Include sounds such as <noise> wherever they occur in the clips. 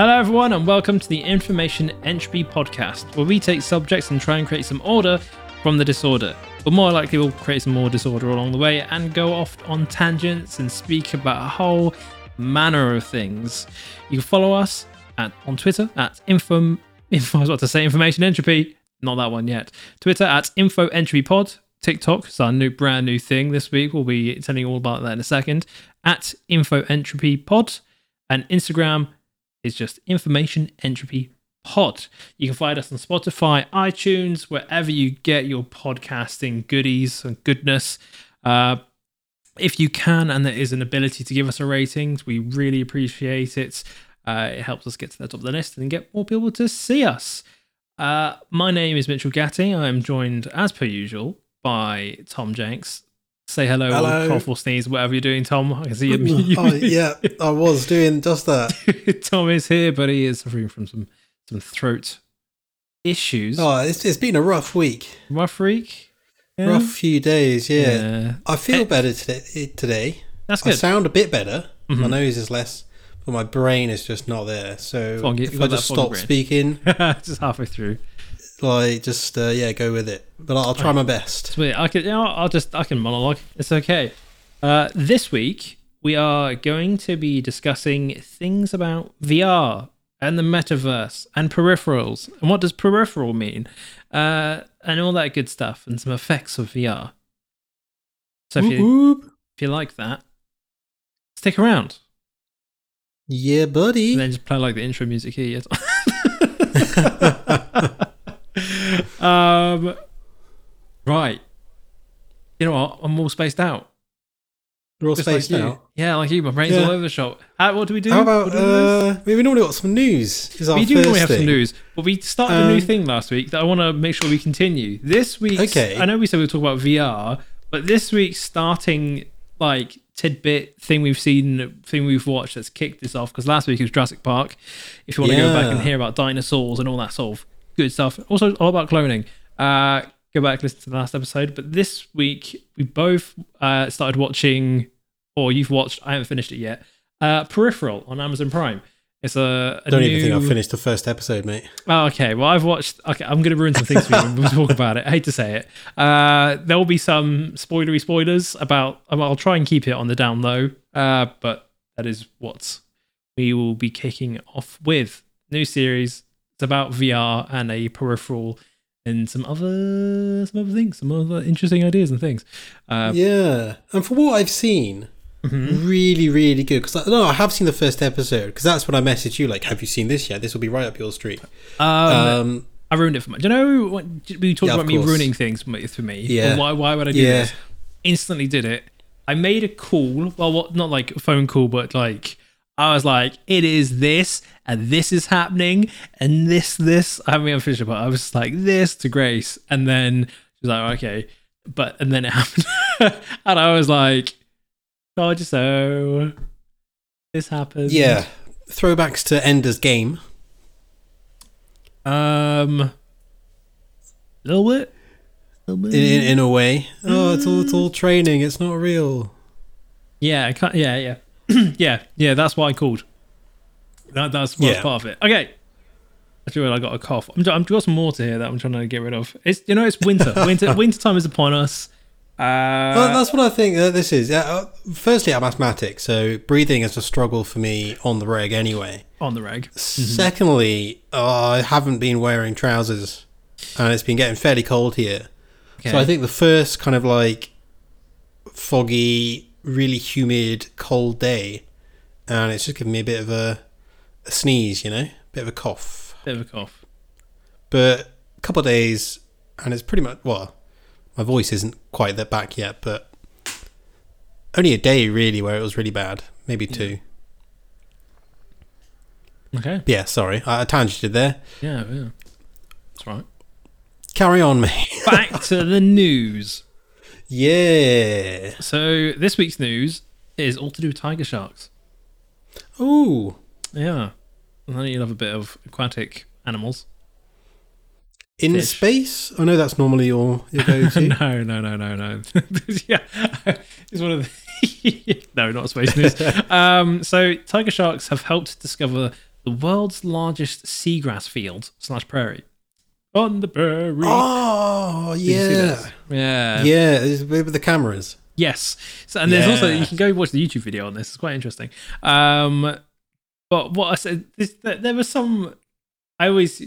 Hello, everyone, and welcome to the Information Entropy Podcast, where we take subjects and try and create some order from the disorder. But more likely, we'll create some more disorder along the way and go off on tangents and speak about a whole manner of things. You can follow us at on Twitter at info. info <laughs> I was about to say information entropy. Not that one yet. Twitter at info entropy pod. TikTok is our new brand new thing this week. We'll be telling you all about that in a second. At info entropy pod and Instagram is just information entropy pod. You can find us on Spotify, iTunes, wherever you get your podcasting goodies and goodness. Uh, if you can, and there is an ability to give us a rating, we really appreciate it. Uh, it helps us get to the top of the list and get more people to see us. Uh, my name is Mitchell Gatti. I am joined, as per usual, by Tom Jenks. Say hello, Hello. or cough or sneeze, whatever you're doing, Tom. I can see you. <laughs> <laughs> Oh, yeah, I was doing just that. <laughs> Tom is here, but he is suffering from some some throat issues. Oh, it's, it's been a rough week, Rough week. Yeah. rough few days. Yeah, Yeah. I feel Eh. better today. Today, That's I sound a bit better. My Mhm. nose is less, but my brain is just not there. So Foggy- if I just stop brain. speaking, Just halfway through. Like just uh, yeah, go with it. But I'll, I'll try my best. Sweet. I can. You know, I'll just. I can monologue. It's okay. Uh, this week we are going to be discussing things about VR and the metaverse and peripherals and what does peripheral mean, uh, and all that good stuff and some effects of VR. So if Whoop, you whoop. if you like that, stick around. Yeah, buddy. And then just play like the intro music here. Yes. <laughs> <laughs> <laughs> um, right. You know what? I'm all spaced out. We're all Just spaced like out. Yeah, like you. My brain's Yeah. all over the shop. How, what do we do? How about What do we do? uh, we normally got some news? Is our we do first normally have some news, but we started a new Um, thing last week that I want to make sure we continue. This week, Okay. I know we said we'll talk about VR, but this week's starting like tidbit thing we've seen, thing we've watched that's kicked this off because last week it was Jurassic Park. If you want to go back and Yeah. hear about dinosaurs and all that sort of good stuff, also all about cloning, uh, go back and listen to the last episode. But this week we both uh, started watching, or you've watched. I haven't finished it yet. Uh, Peripheral on Amazon Prime. It's a, a Don't new... even think I've finished the first episode, mate. Oh, okay. Well, I've watched. Okay, I'm going to ruin some things for you when we talk <laughs> about it. I hate to say it. Uh, there will be some spoilery spoilers about. I'll try and keep it on the down low. Uh, but that is what we will be kicking off with. New series. It's about VR and a peripheral and some other some other things, some other interesting ideas and things. Uh, yeah, and for what I've seen, mhm. really, really good. Because no, I have seen the first episode. Because that's when I messaged you. Like, have you seen this yet? This will be right up your street. um, Um, I ruined it for me. Do you know what, we talked Yeah, about me ruining things for me- Yeah. Why, why would I do Yeah. this? Instantly did it. I made a call. Well, what? Not like a phone call, but like I was like, "It is this, and this is happening, and this, this." I haven't even finished it, but I was just like this to Grace, and then she's like, "Okay," but and then it <laughs> happened, and I was like, "God, just so this happened." yeah, throwbacks to Ender's Game. Um, a little bit. Little bit. In, in, in a way. Oh, it's all it's all training. It's not real. Yeah, I can't, yeah, yeah, <clears throat> yeah, yeah. That's what I called. That, that's what's Yeah. part of it. Okay. I feel I got a cough. I'm, I'm got some water here that I'm trying to get rid of. It's you know it's winter. <laughs> winter winter time is upon us. Uh, Well, that's what I think that this is. Yeah, uh, firstly, I'm asthmatic, so breathing is a struggle for me on the reg anyway. on the reg. Secondly, uh, I haven't been wearing trousers, and it's been getting fairly cold here. Okay. So I think the first kind of like foggy, really humid, cold day, and it's just giving me a bit of a, a sneeze, you know, bit of a cough. bit of a cough. But a couple of days, and it's pretty much well, my voice isn't quite that back yet, but only a day really where it was really bad, maybe two. Okay. Yeah, sorry, I, I tangented there. Yeah, yeah. That's right. Carry on, mate. Back to the news. Yeah. So this week's news is all to do with tiger sharks. Ooh. Yeah. I know you love a bit of aquatic animals. In Fish. space? I know that's normally your, your go to. <laughs> no, no, no, no, no. <laughs> yeah, <laughs> it's one of the no, not space news. um, so tiger sharks have helped discover the world's largest seagrass field slash prairie. On the prairie. Oh Did you see yeah. Yeah. yeah. With the cameras. Yes. So, and there's also you can go watch the YouTube video on this. It's quite interesting. Um, but what I said, this, there, was some. I always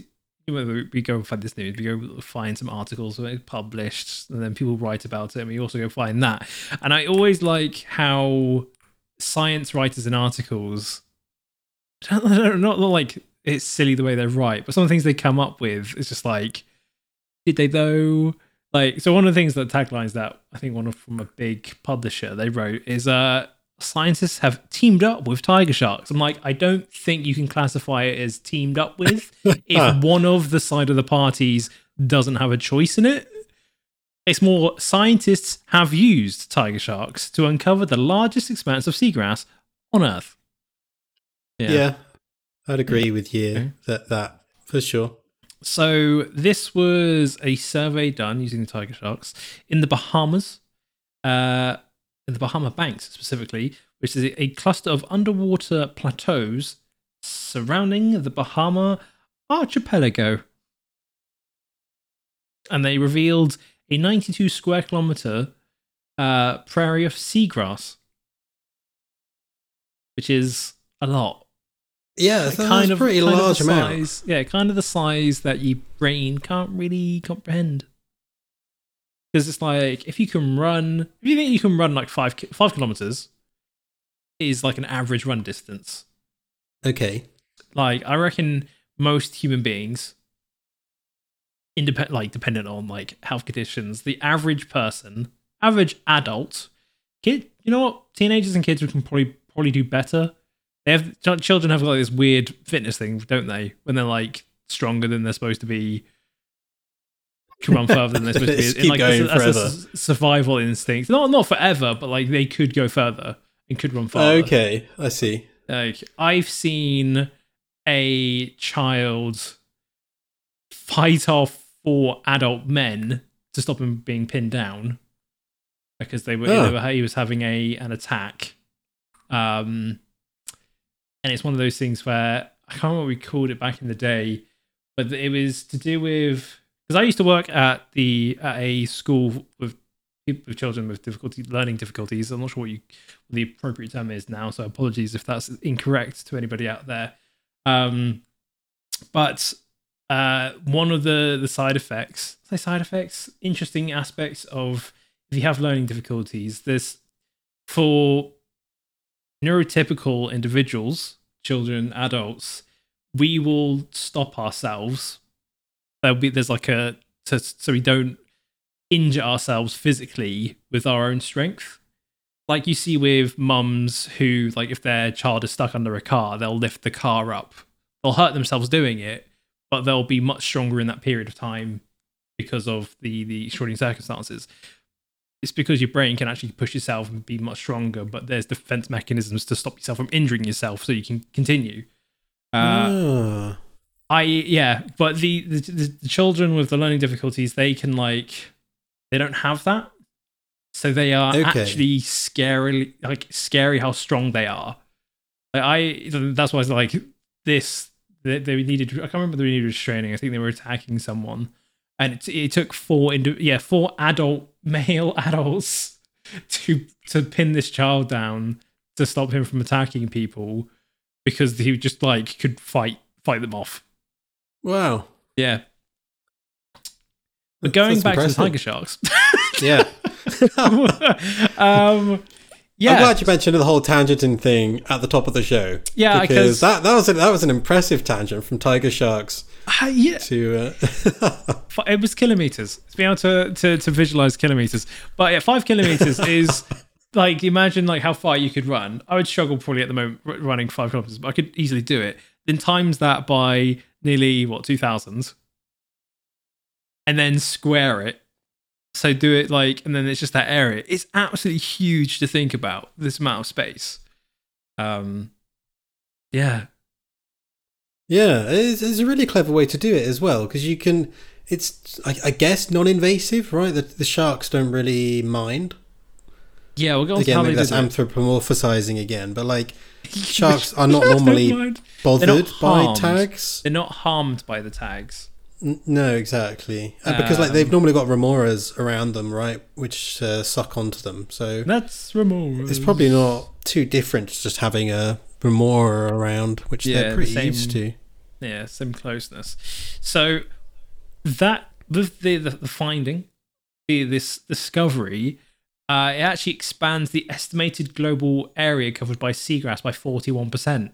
we go and find this news, we go find some articles published, and then people write about it, and we also go find that. And I always like how science writers and articles. <laughs> Don't not like it's silly the way they write, but some of the things they come up with is just like, did they though? Like, so one of the things that taglines that I think one of from a big publisher they wrote is uh scientists have teamed up with tiger sharks. I'm like, I don't think you can classify it as teamed up with <laughs> if one of the side of the parties doesn't have a choice in it. It's more scientists have used tiger sharks to uncover the largest expanse of seagrass on Earth. Yeah, I'd agree with you Okay. that that for sure. So this was a survey done using the tiger sharks in the Bahamas, uh, in the Bahama Banks specifically, which is a cluster of underwater plateaus surrounding the Bahama archipelago. And they revealed a 92 square kilometer uh, prairie of seagrass, which is a lot Yeah, like, kind of pretty kind large the amount. Size, yeah, kind of the size that your brain can't really comprehend. Because it's like if you can run, if you think you can run like five five kilometers, is like an average run distance. Okay. Like I reckon most human beings, independent, like dependent on like health conditions, the average person, average adult, kid, you know what? Teenagers and kids we can probably probably do better. They have children have like this weird fitness thing, don't they? When they're like stronger than they're supposed to be, can run further than they're supposed to be. <laughs> keep like going that's a- that's a forever. survival instinct. Not not forever, but like they could go further and could run farther. Okay, I see. Like I've seen a child fight off four adult men to stop him being pinned down because they were, Oh. they were he was having a an attack. Um, and it's one of those things where I can't remember what we called it back in the day, but it was to do with because I used to work at the at a school with with children with difficulty learning difficulties. I'm not sure what you what the appropriate term is now, so apologies if that's incorrect to anybody out there. Um, but uh, one of the the side effects, say side effects, interesting aspects of if you have learning difficulties, there's for neurotypical individuals, children, adults, we will stop ourselves. There'll be there's like a to, so we don't injure ourselves physically with our own strength. Like you see with mums who, like, if their child is stuck under a car, they'll lift the car up. They'll hurt themselves doing it, but they'll be much stronger in that period of time because of the the extraordinary circumstances. It's because your brain can actually push yourself and be much stronger, but there's defense mechanisms to stop yourself from injuring yourself so you can continue. Uh, Ah. I yeah, but the, the the children with the learning difficulties, they can like they don't have that, so they are Okay. actually scary, like scary how strong they are. Like I, that's why it's like this. They, they needed. I can't remember they needed restraining. I think they were attacking someone, and it, it took four yeah four adult male <laughs> adults to to pin this child down to stop him from attacking people because he just like could fight fight them off. Wow. Yeah. But going That's back impressive. to tiger sharks. <laughs> Yeah. <laughs> um, yeah. I'm glad you mentioned the whole tangenting thing at the top of the show. Yeah, because that that was a, that was an impressive tangent from tiger sharks Ah, yeah. to. Uh, <laughs> It was kilometers. To be able to, to, to visualize kilometers. But yeah, five kilometers <laughs> is like, imagine like how far you could run. I would struggle probably at the moment running five kilometers, but I could easily do it. Then times that by nearly, what, 2,000. And then square it. So do it like, and then it's just that area. It's absolutely huge to think about this amount of space. Um, yeah. Yeah, it's, it's a really clever way to do it as well because you can. It's I, I guess non-invasive, right? The, the sharks don't really mind. Yeah, we'll go again, maybe that's anthropomorphizing again, but like <laughs> Sharks are not <laughs> normally bothered by tags. They're not harmed by the tags. N- No, exactly. Uh, because like they've Um, normally got remoras around them, right, which uh, suck onto them. So That's remorse. it's probably not too different to just having a remora around, which Yeah, they're the pretty same- used to. Yeah, some closeness. So that the the, the finding, the, this discovery, uh, it actually expands the estimated global area covered by seagrass by forty one percent,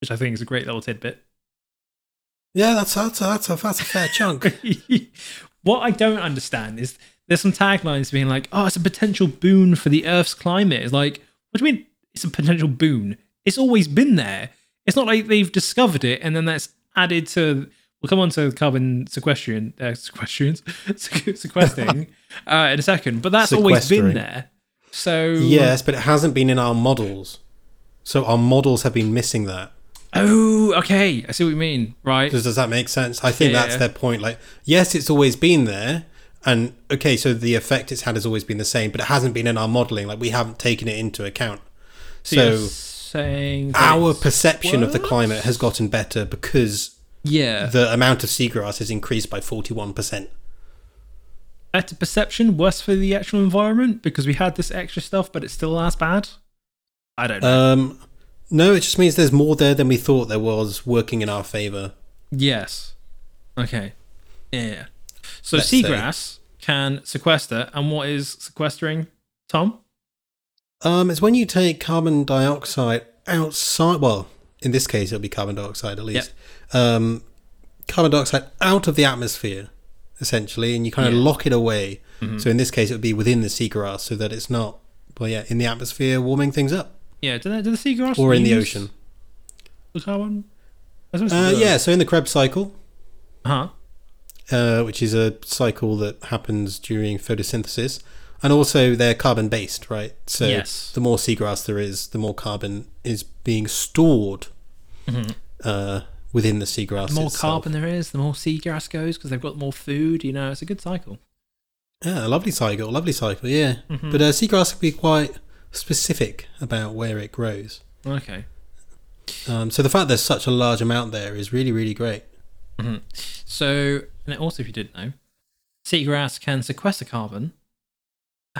which I think is a great little tidbit. Yeah, that's that's a, that's a, that's a fair chunk. <laughs> what I don't understand is there's some taglines being like, "Oh, it's a potential boon for the Earth's climate." It's like, what do you mean? It's a potential boon. It's always been there. It's not like they've discovered it and then that's added to. We'll come on to carbon sequestration, uh, sequestrations, <laughs> sequestering <laughs> uh, in a second. But that's always been there. So yes, but it hasn't been in our models. So our models have been missing that. Oh, okay. I see what you mean. Right. Does, does that make sense? I think Yeah. that's their point. Like, yes, it's always been there, and okay, so the effect it's had has always been the same, but it hasn't been in our modeling. Like, we haven't taken it into account. So, So saying our perception of the climate has gotten better because Yeah. the amount of seagrass has increased by forty-one percent. better perception, worse for the actual environment because we had this extra stuff, but it's still as bad. I don't know. Um, no, it just means there's more there than we thought there was working in our favor. yes. Okay. Yeah. So Let's say. seagrass can sequester, and what is sequestering, Tom? Um, it's when you take carbon dioxide outside. Well, in this case, it'll be carbon dioxide at least. Um, carbon dioxide out of the atmosphere, essentially, and you kind of Yeah. lock it away. Mm-hmm. So in this case, it would be within the seagrass, so that it's not. Well, yeah, in the atmosphere, warming things up, Yeah. Do, they, do the seagrass or in the ocean. The carbon. Uh, yeah, so in the Krebs cycle, Huh. uh, which is a cycle that happens during photosynthesis, and also they're carbon based, right? So Yes. the more seagrass there is, the more carbon is being stored Mhm. uh, within the seagrass. The more itself. carbon there is, the more seagrass goes because they've got more food. You know, it's a good cycle. Yeah, a lovely cycle, lovely cycle, yeah. Mhm. But uh, seagrass can be quite specific about where it grows. Okay. Um, so the fact there's such a large amount there is really, really great. Mhm. So, and also, if you didn't know, seagrass can sequester carbon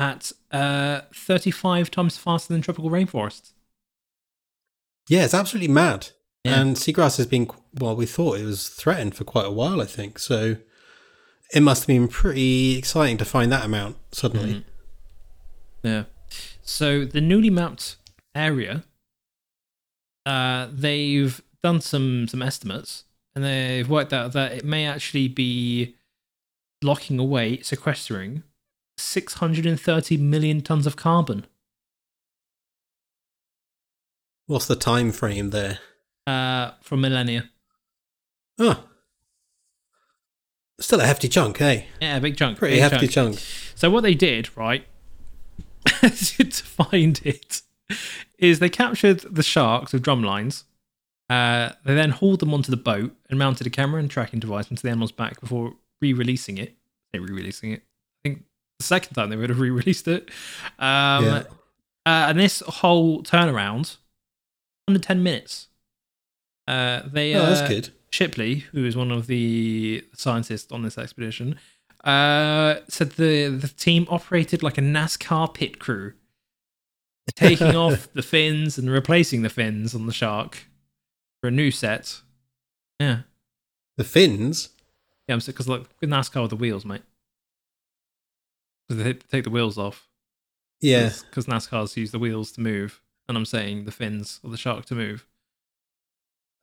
at uh, 35 times faster than tropical rainforests. Yeah, it's absolutely mad. Yeah. And seagrass has been, well, we thought it was threatened for quite a while, I think. So it must have been pretty exciting to find that amount suddenly. Mhm. Yeah. So the newly mapped area, uh, they've done some some estimates, and they've worked out that it may actually be locking away, sequestering 630 million tons of carbon. What's the time frame there? Uh, for millennia. Oh. Still a hefty chunk, eh? Yeah, big chunk. Pretty big hefty chunk. chunk. So what they did, right, <laughs> to find it, is they captured the sharks with drum lines. Uh, they then hauled them onto the boat and mounted a camera and tracking device into the animal's back before re-releasing it. They re-releasing it. The second time they would have re-released it. Um, Yeah. uh, and this whole turnaround, under ten minutes. Uh, they Oh, uh, that's good. Shipley, who is one of the scientists on this expedition, uh, said the the team operated like a NASCAR pit crew, taking <laughs> off the fins and replacing the fins on the shark for a new set. Yeah, The fins. yeah, because like with NASCAR with the wheels, mate. They take the wheels off. Yeah. because NASCARs use the wheels to move, and I'm saying the fins of the shark to move.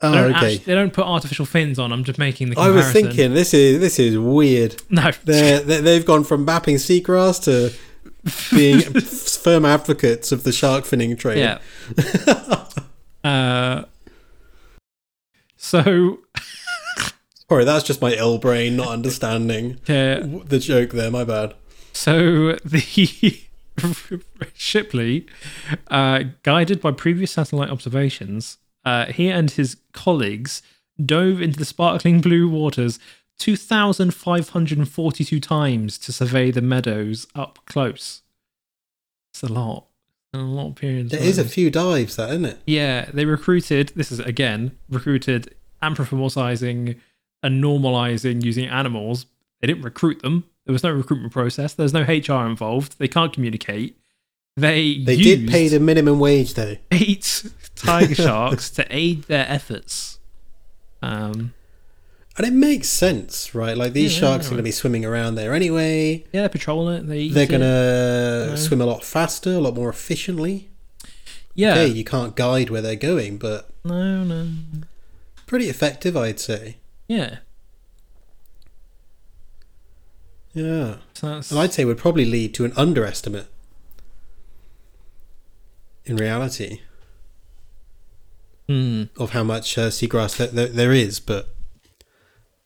Oh, They don't, okay. actu- they don't put artificial fins on. I'm just making the case. I was thinking this is this is weird. <laughs> no, They're, they they've gone from mapping seagrass to being <laughs> firm advocates of the shark finning trade. Yeah. <laughs> uh, so Sorry, that's just my ill brain not understanding w- the joke there. My bad. So the <laughs> Shipley, uh, guided by previous satellite observations, uh, he and his colleagues dove into the sparkling blue waters 2,542 times to survey the meadows up close. It's a lot. A lot of periods. There is a few dives, that isn't it? Yeah, they recruited. This is again recruited anthropomorphizing and normalizing using animals. They didn't recruit them. There was no recruitment process. There's no HR involved. They can't communicate. They They did pay the minimum wage though. eight <laughs> tiger sharks to aid their efforts. Um, And it makes sense, right? Like these Yeah, sharks are going to be swimming around there anyway. yeah, they're patrolling it. They They're going to swim a lot faster, a lot more efficiently. Yeah. Okay, you can't guide where they're going, but No, no. pretty effective, I'd say. Yeah. Yeah. So that's, And I'd say would probably lead to an underestimate in reality Hmm. of how much uh, seagrass there, there, there is, but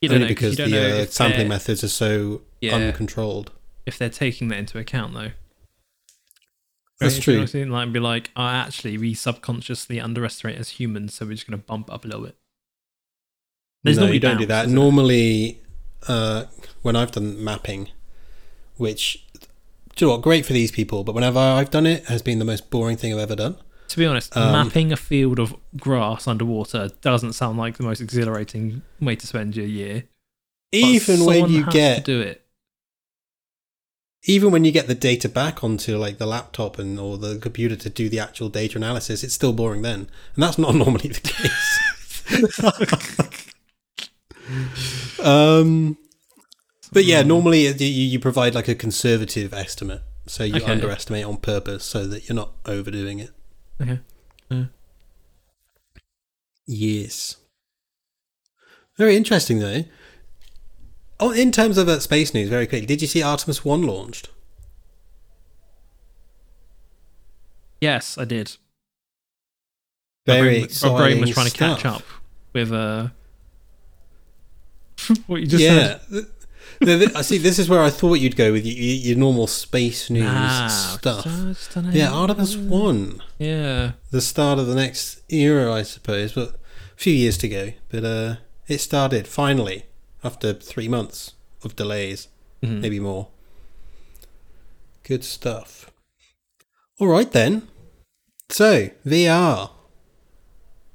You don't only know, 'cause because you don't the uh, sampling methods are so Yeah. uncontrolled. if they're taking that into account though. That's Right? true. You know? Like, be like, oh, actually, we subconsciously underestimate as humans, so we're just going to bump up a little bit. There's no, you don't do bounce, that. isn't there? Normally, uh, when I've done mapping, which, do you know what, great for these people, but whenever I've done it, it has been the most boring thing I've ever done. To be honest, Um, mapping a field of grass underwater doesn't sound like the most exhilarating way to spend your year. Even when you get to do it, even when you get the data back onto like the laptop and or the computer to do the actual data analysis, it's still boring then, and that's not <laughs> normally the case. <laughs> um, but yeah, normally you, you provide like a conservative estimate, so you Okay. underestimate on purpose so that you're not overdoing it. okay. Yes. Very interesting though. Oh, in terms of uh, space news, very quickly, did you see Artemis One launched? Yes, I did. My Very brain- exciting. My brain was trying to catch stuff. up with uh, <laughs> what you just yeah. said. I see. This is where I thought you'd go with your, your normal space news Nah, stuff. just, just yeah, Artemis One, Yeah. the start of the next era, I suppose, but a few years to go. But uh, it started finally after three months of delays, Mhm. maybe more. Good stuff. All right then. So VR.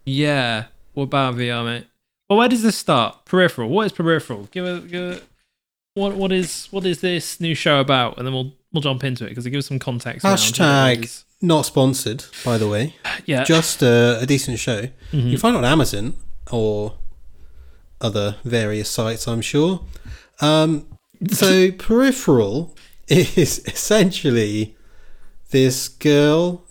Yeah. What about VR, mate? Well, where does this start? Peripheral. What is peripheral? Give a, give a what what is what is this new show about? And then we'll we'll jump into it because it gives some context. around what it Hashtag not sponsored, by the way. Yeah. Just uh, a decent show. Mhm. You find it on Amazon or other various sites, I'm sure. Um, so, <laughs> Peripheral is <laughs> essentially this girl.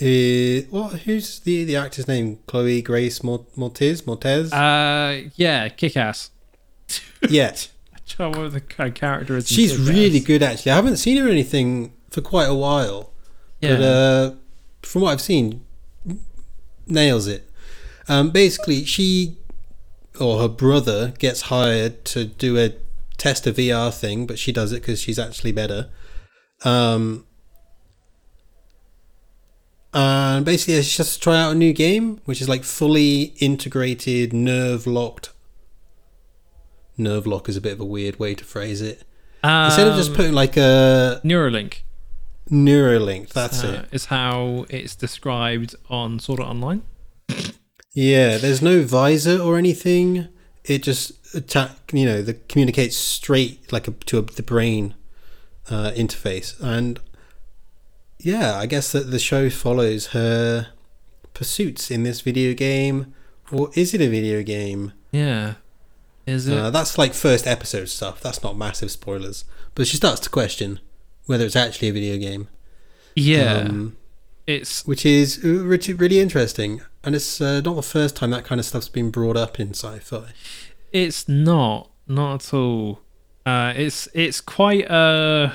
Uh, what? Who's the the actor's name? Chloe Grace Mort- Moretz. Moretz. Uh, yeah, kick ass. <laughs> yeah, I don't know what the character is. she's really good. Actually, I haven't seen her anything for quite a while. Yeah. But uh, from what I've seen, nails it. Um, basically, she or her brother gets hired to do a test a VR thing, but she does it because she's actually better. Um, and basically, it's just to try out a new game, which is like fully integrated, nerve locked. Nerve lock is a bit of a weird way to phrase it. Instead of just Um, putting like a Neuralink. Neuralink, that's uh, it. Is how it's described on Sword Art Online. Yeah, there's no visor or anything. It just attack, you know, the communicates straight like a, to a, the brain uh, interface, and yeah, I guess that the show follows her pursuits in this video game, or is it a video game? Yeah. Is it? Uh, that's like first episode stuff. That's not massive spoilers, but she starts to question whether it's actually a video game. yeah. Um, it's which is uh, really really interesting, and it's uh, not the first time that kind of stuff's been brought up in sci-fi. It's not, not at all. Uh, it's it's quite a.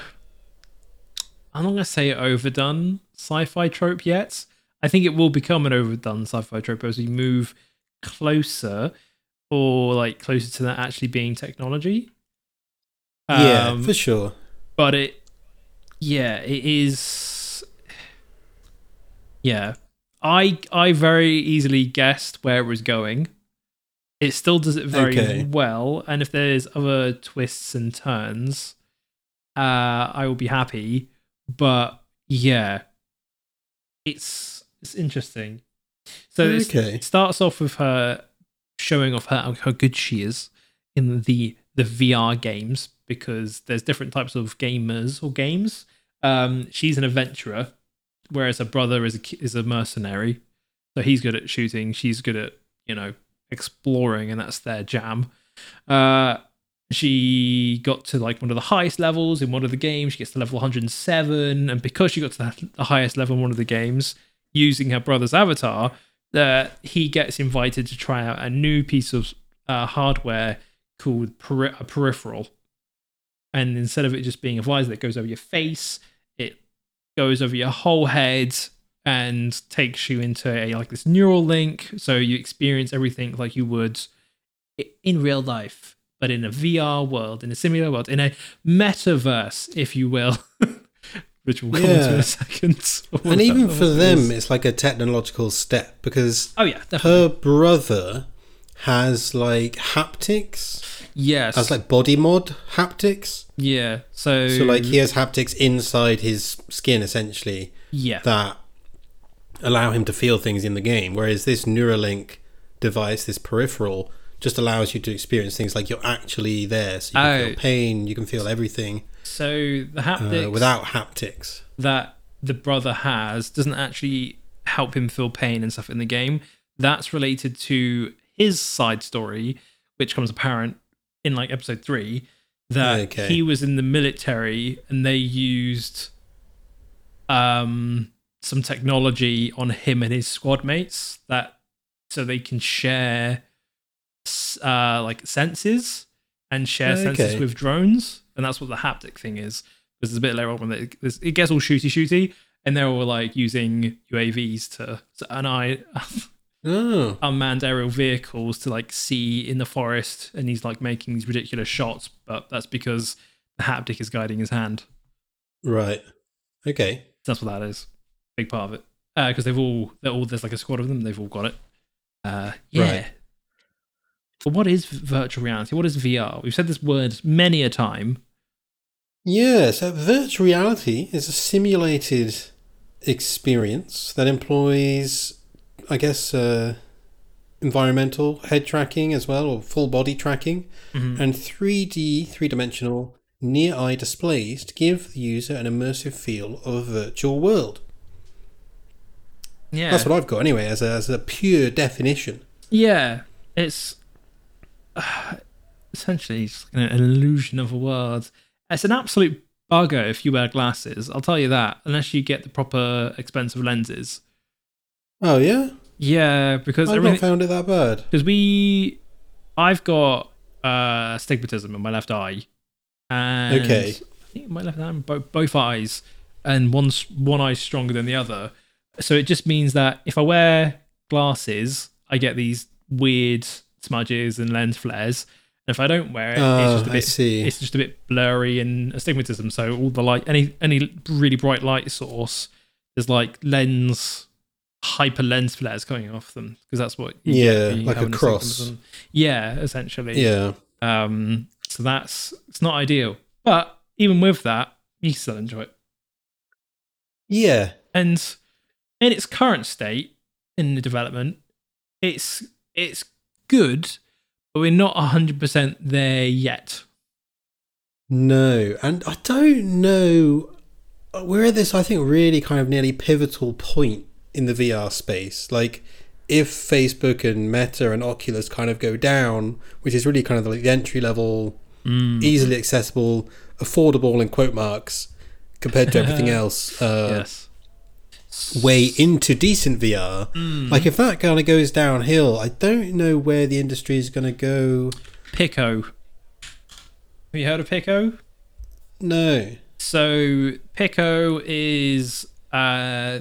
I'm not gonna say overdone sci-fi trope yet. I think it will become an overdone sci-fi trope as we move closer, or like closer to that actually being technology. yeah, Um, for sure. but it, yeah, it is. Yeah, I I very easily guessed where it was going. It still does it very Okay. well, and if there's other twists and turns, uh, I will be happy. But yeah, it's it's interesting. So Okay. it starts off with her showing off how, how good she is in the the VR games because there's different types of gamers or games. Um, she's an adventurer, whereas her brother is a is a mercenary. So he's good at shooting. She's good at you know exploring, and that's their jam. Uh, she got to like one of the highest levels in one of the games. She gets to level 107, and because she got to the, highest level in one of the games, using her brother's avatar, that he gets invited to try out a new piece of uh, hardware called peri- a peripheral. And instead of it just being a visor that goes over your face, it goes over your whole head and takes you into a like this neural link. So you experience everything like you would in real life, but in a VR world, in a similar world, in a metaverse, if you will, <laughs> which we'll come to in a second. <laughs> And even for them, it's like a technological step because oh yeah, definitely. her brother has like haptics, yes, has like body mod haptics. yeah. So So like he has haptics inside his skin essentially yeah, that allow him to feel things in the game. Whereas this Neuralink device, this peripheral, just allows you to experience things like you're actually there. So you can Oh. feel pain, you can feel everything so the uh, without haptics. that the brother has doesn't actually help him feel pain and stuff in the game. That's related to his side story, which comes apparent in like episode three, that Okay. he was in the military and they used um some technology on him and his squad mates that so they can share uh like senses and share senses with drones and that's what the haptic thing is because it's a bit later on when this- it gets all shooty shooty and they're all like using UAVs to, to and <laughs> I Oh, unmanned aerial vehicles to like see in the forest and he's like making these ridiculous shots but that's because the haptic is guiding his hand. Right. Okay. that's what that is. Big part of it. Because they've all they're all there's like a squad of them they've all got it. Uh yeah. Right. But what is virtual reality what is vr we've said this word many a time Yeah, so virtual reality is a simulated experience that employs, I guess, uh, environmental head tracking as well, or full body tracking, Mhm. and 3D, three dimensional, near eye displays to give the user an immersive feel of a virtual world. yeah That's what I've got anyway, as a, as a pure definition. Yeah, it's uh, <sighs> essentially like an illusion of a world. It's an absolute bugger if you wear glasses. I'll tell you that, unless you get the proper expensive lenses. Oh, yeah? Yeah, because I've not found it that bad. because we, I've got uh, stigmatism in my left eye, and Okay. I think my left eye, both, both eyes, and one's one eye stronger than the other. So it just means that if I wear glasses, I get these weird smudges and lens flares. And if I don't wear it, it's just a I bit see. it's just a bit blurry and astigmatism. So all the light, any any really bright light source, there's like lens hyper lens flares coming off them because that's what Yeah, get like a cross. Yeah, essentially. Yeah. Um. So that's it's not ideal, but even with that, you still enjoy it. Yeah. And in its current state in the development, it's it's good, but we're not hundred percent there yet. No, and I don't know. We're at this, I think, really kind of nearly pivotal point in the VR space. Like, if Facebook and Meta and Oculus kind of go down, which is really kind of like the entry level, Mm. easily accessible, affordable in quote marks, compared to everything <laughs> else, uh, yes. Way into decent VR. Mm. Like, if that kind of goes downhill, I don't know where the industry is going to go. Pico. Have you heard of Pico? No. So Pico is uh,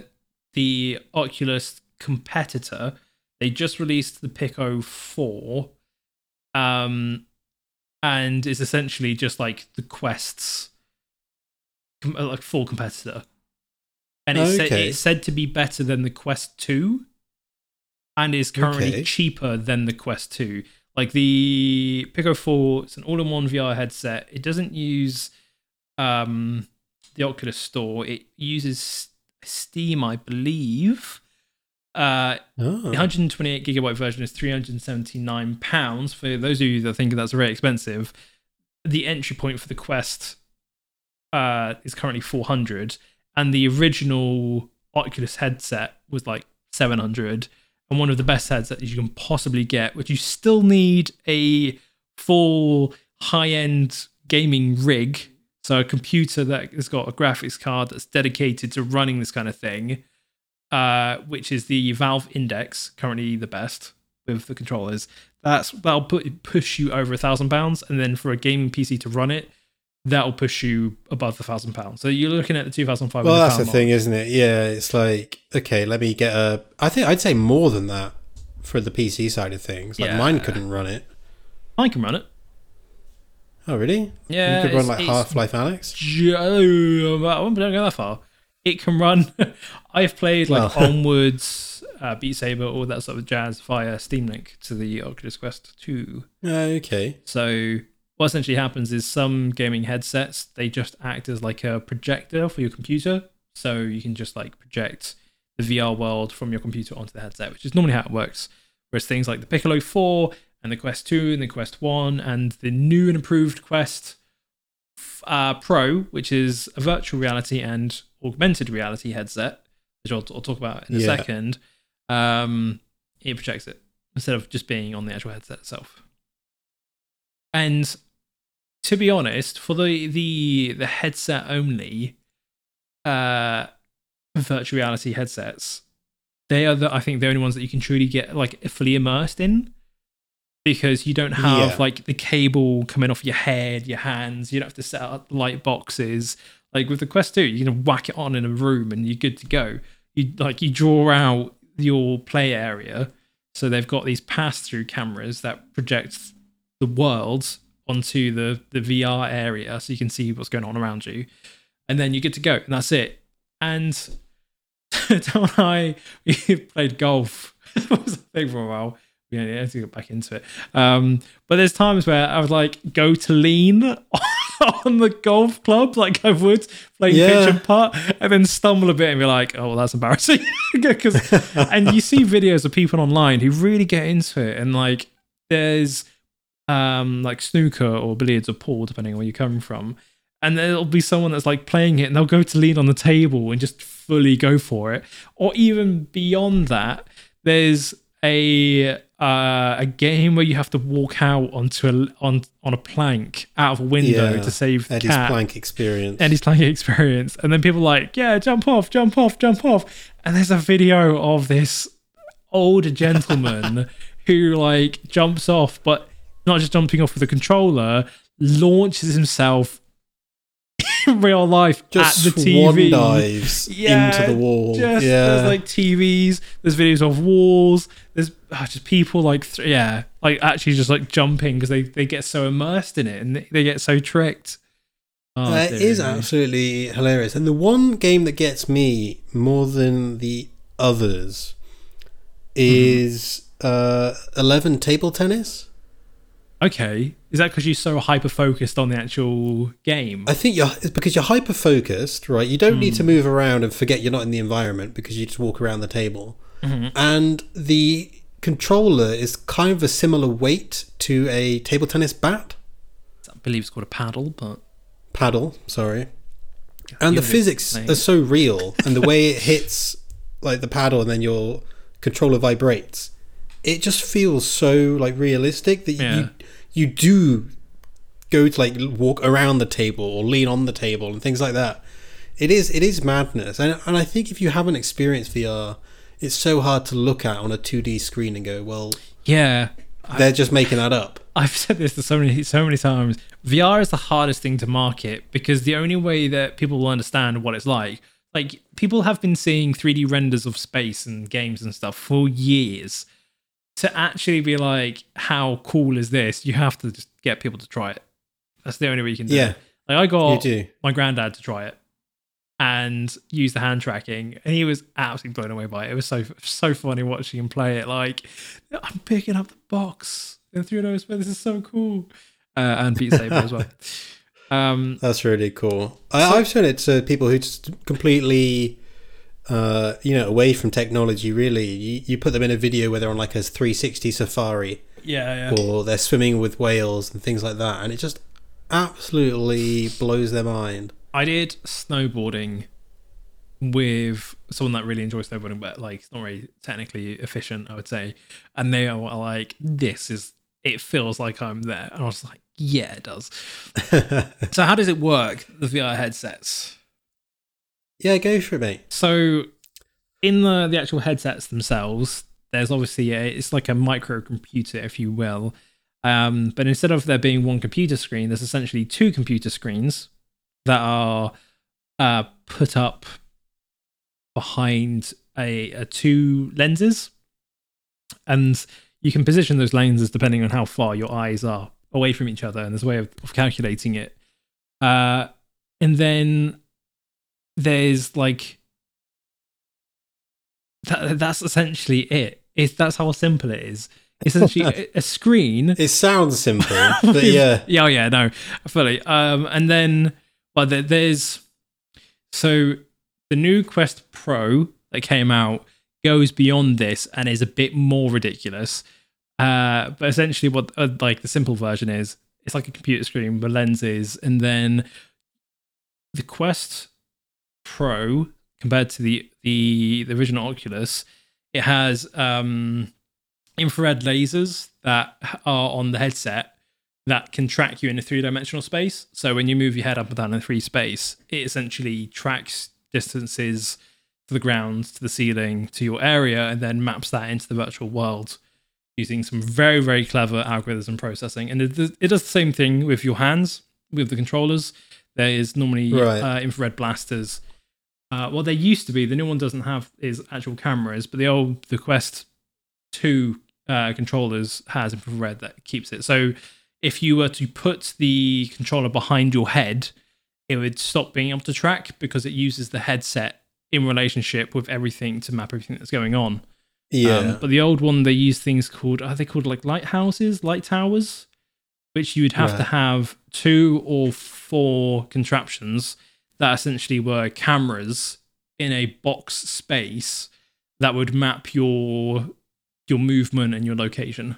the Oculus competitor. They just released the Pico Four, um, and is essentially just like the Quest's uh, like full competitor. And it's, said, it's said to be better than the Quest Two, and is currently Okay. cheaper than the Quest Two. Like the Pico Four, it's an all-in-one VR headset. It doesn't use um, the Oculus Store. It uses Steam, I believe. Uh, Oh. the 128 gigabyte version is 379 pounds. For those of you that think that's very expensive, the entry point for the Quest uh, is currently 400, and the original Oculus headset was like 700. And one of the best headsets that you can possibly get, which you still need a full high-end gaming rig, so a computer that has got a graphics card that's dedicated to running this kind of thing uh, which is the Valve Index, currently the best with the controllers. That's that'll put push you over a thousand pounds, and then for a gaming PC to run it, that'll push you above the thousand pounds. So you're looking at the two thousand five hundred. Well, that's the thing, isn't it? Yeah, it's like okay, let me get a. I think I'd say more than that for the PC side of things. Like Yeah. mine couldn't run it. I can run it. Oh, really? Yeah, you could run like Half Life Alex. Ju- I won't go that far. It can run. <laughs> I've played like Well. <laughs> Onwards, uh, Beat Saber, all that sort of jazz via Steam Link to the Oculus Quest 2. Uh, okay. So what essentially happens is some gaming headsets they just act as like a projector for your computer, so you can just like project the VR world from your computer onto the headset, which is normally how it works. Whereas things like the Pico 4 and the Quest 2 and the Quest 1 and the new and improved Quest uh, Pro, which is a virtual reality and augmented reality headset, which I'll, I'll talk about in a Yeah. second, um, it projects it instead of just being on the actual headset itself. And to be honest, for the the the headset only uh virtual reality headsets, they are the I think the only ones that you can truly get like fully immersed in. Because you don't have Yeah. like the cable coming off your head, your hands, you don't have to set up light boxes. Like with the Quest 2, you can whack it on in a room and you're good to go. You like you draw out your play area. So they've got these pass-through cameras that project the world onto the the VR area, so you can see what's going on around you, and then you get to go, and that's it. And <laughs> Tom and I we <laughs> played golf. <laughs> it was a thing for a while. We only had to get back into it. Um, but there's times where I would like go to lean on the golf club like I would playing Yeah. pitch and putt, and then stumble a bit and be like, "Oh, well, that's embarrassing." Because and you see videos of people online who really get into it, and like there's um like snooker or billiards or pool, depending on where you come from. And there'll be someone that's like playing it and they'll go to lean on the table and just fully go for it. Or even beyond that, there's a uh, a game where you have to walk out onto a on on a plank out of a window Yeah, to save Eddie's cat. plank experience. Eddie's plank experience. And then people are like, yeah, jump off, jump off, jump off. And there's a video of this older gentleman <laughs> who like jumps off, but not just jumping off with a controller, launches himself <laughs> in real life just at the TV. dives Yeah, into the wall. Just, yeah. There's like TVs, there's videos of walls, there's ah, just people like, th- yeah, like actually just like jumping because they, they get so immersed in it and they, they get so tricked. Oh, it dear is absolutely hilarious. And the one game that gets me more than the others is uh, 11 table tennis. Okay. Is that because you're so hyper focused on the actual game? I think you're, it's because you're hyper focused, right? You don't Hmm. need to move around and forget you're not in the environment because you just walk around the table. Mhm. And the controller is kind of a similar weight to a table tennis bat. I believe it's called a paddle, but paddle sorry and the physics are so real and the way it hits like the paddle and then your controller vibrates it just feels so like realistic that Yeah. you you do go to like walk around the table or lean on the table and things like that it is it is madness and, and i think if you haven't experienced vr it's so hard to look at on a 2d screen and go well yeah. they're just making that up I've said this to so many so many times. VR is the hardest thing to market because the only way that people will understand what it's like, like people have been seeing 3D renders of space and games and stuff for years. To actually be like, how cool is this? You have to just get people to try it. That's the only way you can do yeah it. Like I got my granddad to try it and use the hand tracking and he was absolutely blown away by it. It was so so funny watching him play it. Like I'm picking up the box and through those, but this is so cool. Uh, and Beat Saber as well. <laughs> Um, That's really cool. I, I've shown it to people who just completely uh, you know, away from technology. Really, you, you put them in a video where they're on like a 360 safari, Yeah, yeah. or they're swimming with whales and things like that, and it just absolutely blows their mind. I did snowboarding with someone that really enjoys snowboarding, but like it's not very technically efficient, I would say. And they are like, "This is." It feels like I'm there, and I was like, "Yeah, it does." <laughs> so, how does it work? The VR headsets. Yeah, go for it, mate. So, in the the actual headsets themselves, there's obviously a, it's like a microcomputer, if you will. Um, but instead of there being one computer screen, there's essentially two computer screens that are uh, put up behind a, a two lenses, and you can position those lenses depending on how far your eyes are away from each other, and there's a way of, of calculating it. Uh, and then there's like that, that's essentially it. It's that's how simple it is. Essentially, <laughs> a, a screen. It sounds simple, <laughs> but yeah, yeah, oh, yeah, no, fully. Um, and then, well, there, there's so the new Quest Pro that came out goes beyond this and is a bit more ridiculous. Uh, but essentially, what uh, like the simple version is, it's like a computer screen with lenses, and then the Quest Pro compared to the the, the original Oculus, it has um, infrared lasers that are on the headset that can track you in a three dimensional space. So when you move your head up and down in three space, it essentially tracks distances to the ground, to the ceiling, to your area, and then maps that into the virtual world using some very very clever algorithms and processing. And it, it does the same thing with your hands with the controllers. There is normally Right. uh, infrared blasters. Uh, well, there used to be. The new one doesn't have is actual cameras, but the old the Quest Two uh, controllers has infrared that keeps it. So if you were to put the controller behind your head, it would stop being able to track because it uses the headset in relationship with everything to map everything that's going on. yeah, Um, but the old one, they use things called, are they called like lighthouses, light towers? Which you would have to have two or four contraptions that essentially were cameras in a box space that would map your your movement and your location.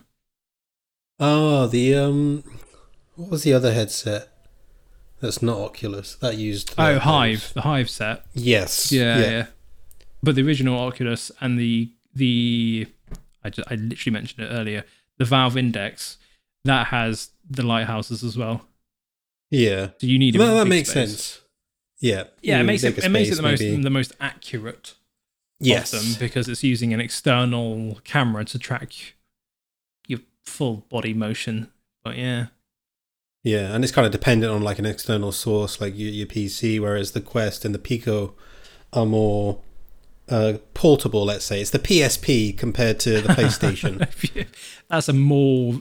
Oh, the um, what was the other headset? That's not Oculus. That used. Oh, those. Vive, the Vive set. Yes. Yeah, yeah. But the original Oculus and the the I, just, I literally mentioned it earlier, the Valve Index that has the lighthouses as well. Yeah. So you need a No, that makes space. sense. Yeah. Yeah, it makes it it makes it the most maybe. the most accurate Yes. of them because it's using an external camera to track your full body motion. But yeah, Yeah, and it's kind of dependent on like an external source, like your, your PC, whereas the Quest and the Pico are more uh, portable. Let's say it's the PSP compared to the <laughs> PlayStation. <laughs> that's a more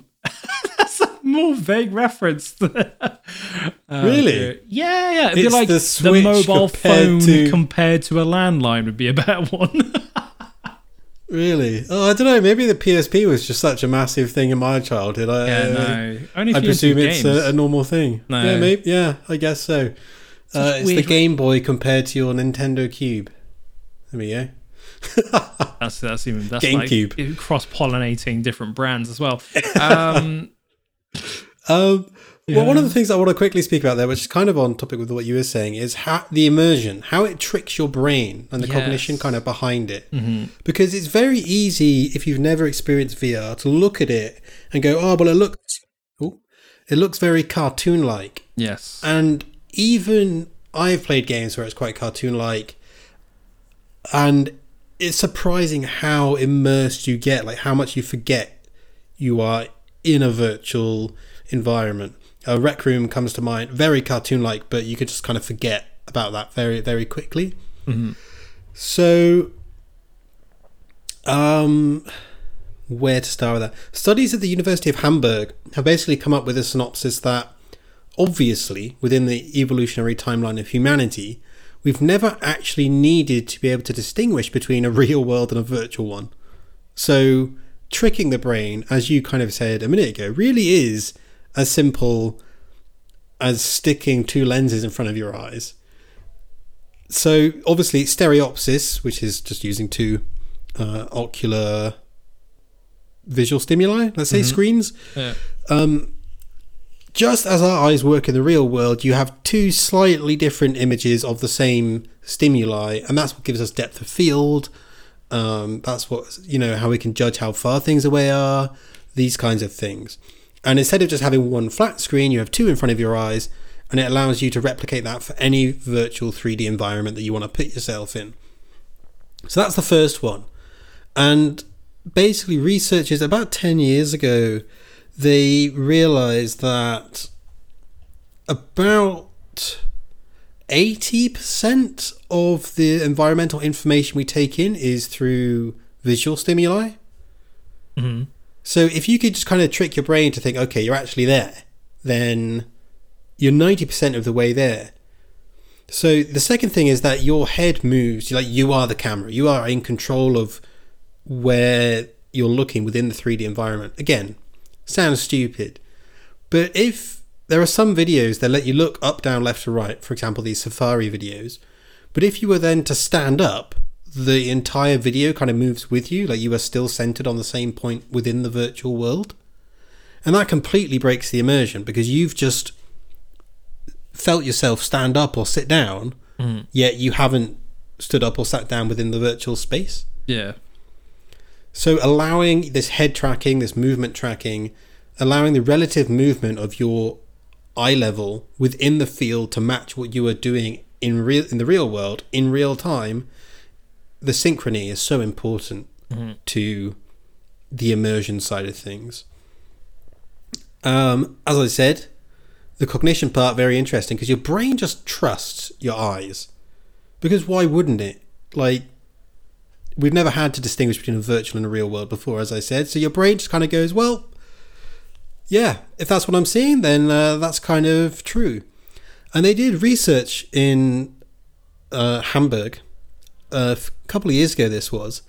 more vague reference. <laughs> Uh, Really? Yeah, yeah. It'd be It's like the the, mobile compared phone to- compared to a landline would be a better <laughs> one. really? Oh, I don't know. Maybe the PSP was just such a massive thing in my childhood. I, yeah, no. Only I presume it's a, a normal thing. No. Yeah, maybe. Yeah, I guess so. Uh, it's the Game Boy compared to your Nintendo Cube. There we go. That's that's even that's GameCube. like cross pollinating different brands as well. Um, <laughs> Um, Well, one of the things I want to quickly speak about there, which is kind of on topic with what you were saying, is how the immersion, how it tricks your brain and the cognition kind of behind it. mhm. Because it's very easy if you've never experienced VR to look at it and go, "Oh, well, it looks, oh, it looks very cartoon-like." Yes. And even I've played games where it's quite cartoon-like, and it's surprising how immersed you get, like how much you forget you are in a virtual environment. A rec room comes to mind, very cartoon-like, but you could just kind of forget about that very, very quickly. Mhm. So, um, where to start with that? Studies at the University of Hamburg have basically come up with a synopsis that, obviously, within the evolutionary timeline of humanity, we've never actually needed to be able to distinguish between a <laughs> real world and a virtual one. So, tricking the brain, as you kind of said a minute ago, really is as simple as sticking two lenses in front of your eyes so obviously stereopsis, which is just using two uh, ocular visual stimuli, let's say screens. Yeah. Um, just as our eyes work in the real world, you have two slightly different images of the same stimuli, and that's what gives us depth of field. Um, that's what you know how we can judge how far things away are. These kinds of things. And instead of just having one flat screen, you have two in front of your eyes, and it allows you to replicate that for any virtual 3D environment that you want to put yourself in. So that's the first one. And basically, researchers about 10 years ago, they realized that about 80% of the environmental information we take in is through visual stimuli. hmm So if you could just kind of trick your brain to think, okay, you're actually there, then you're 90% of the way there. So the second thing is that your head moves, like you are the camera. You are in control of where you're looking within the 3D environment. Again, sounds stupid. But if there are some videos that let you look up, down, left, or right, for example, these safari videos, but if you were then to stand up, the entire video kind of moves with you, like you are still centered on the same point within the virtual world. And that completely breaks the immersion because you've just felt yourself stand up or sit down, Mhm. yet you haven't stood up or sat down within the virtual space. Yeah. So allowing this head tracking, this movement tracking, allowing the relative movement of your eye level within the field to match what you are doing in real in the real world in real time, the synchrony is so important Mhm. to the immersion side of things. Um, as I said, the cognition part very interesting because your brain just trusts your eyes. Because why wouldn't it? Like we've never had to distinguish between a virtual and a real world before, as I said. So your brain just kind of goes, well, yeah, if that's what I'm seeing, then uh, that's kind of true. And they did research in uh, Hamburg uh, a couple of years ago, this was,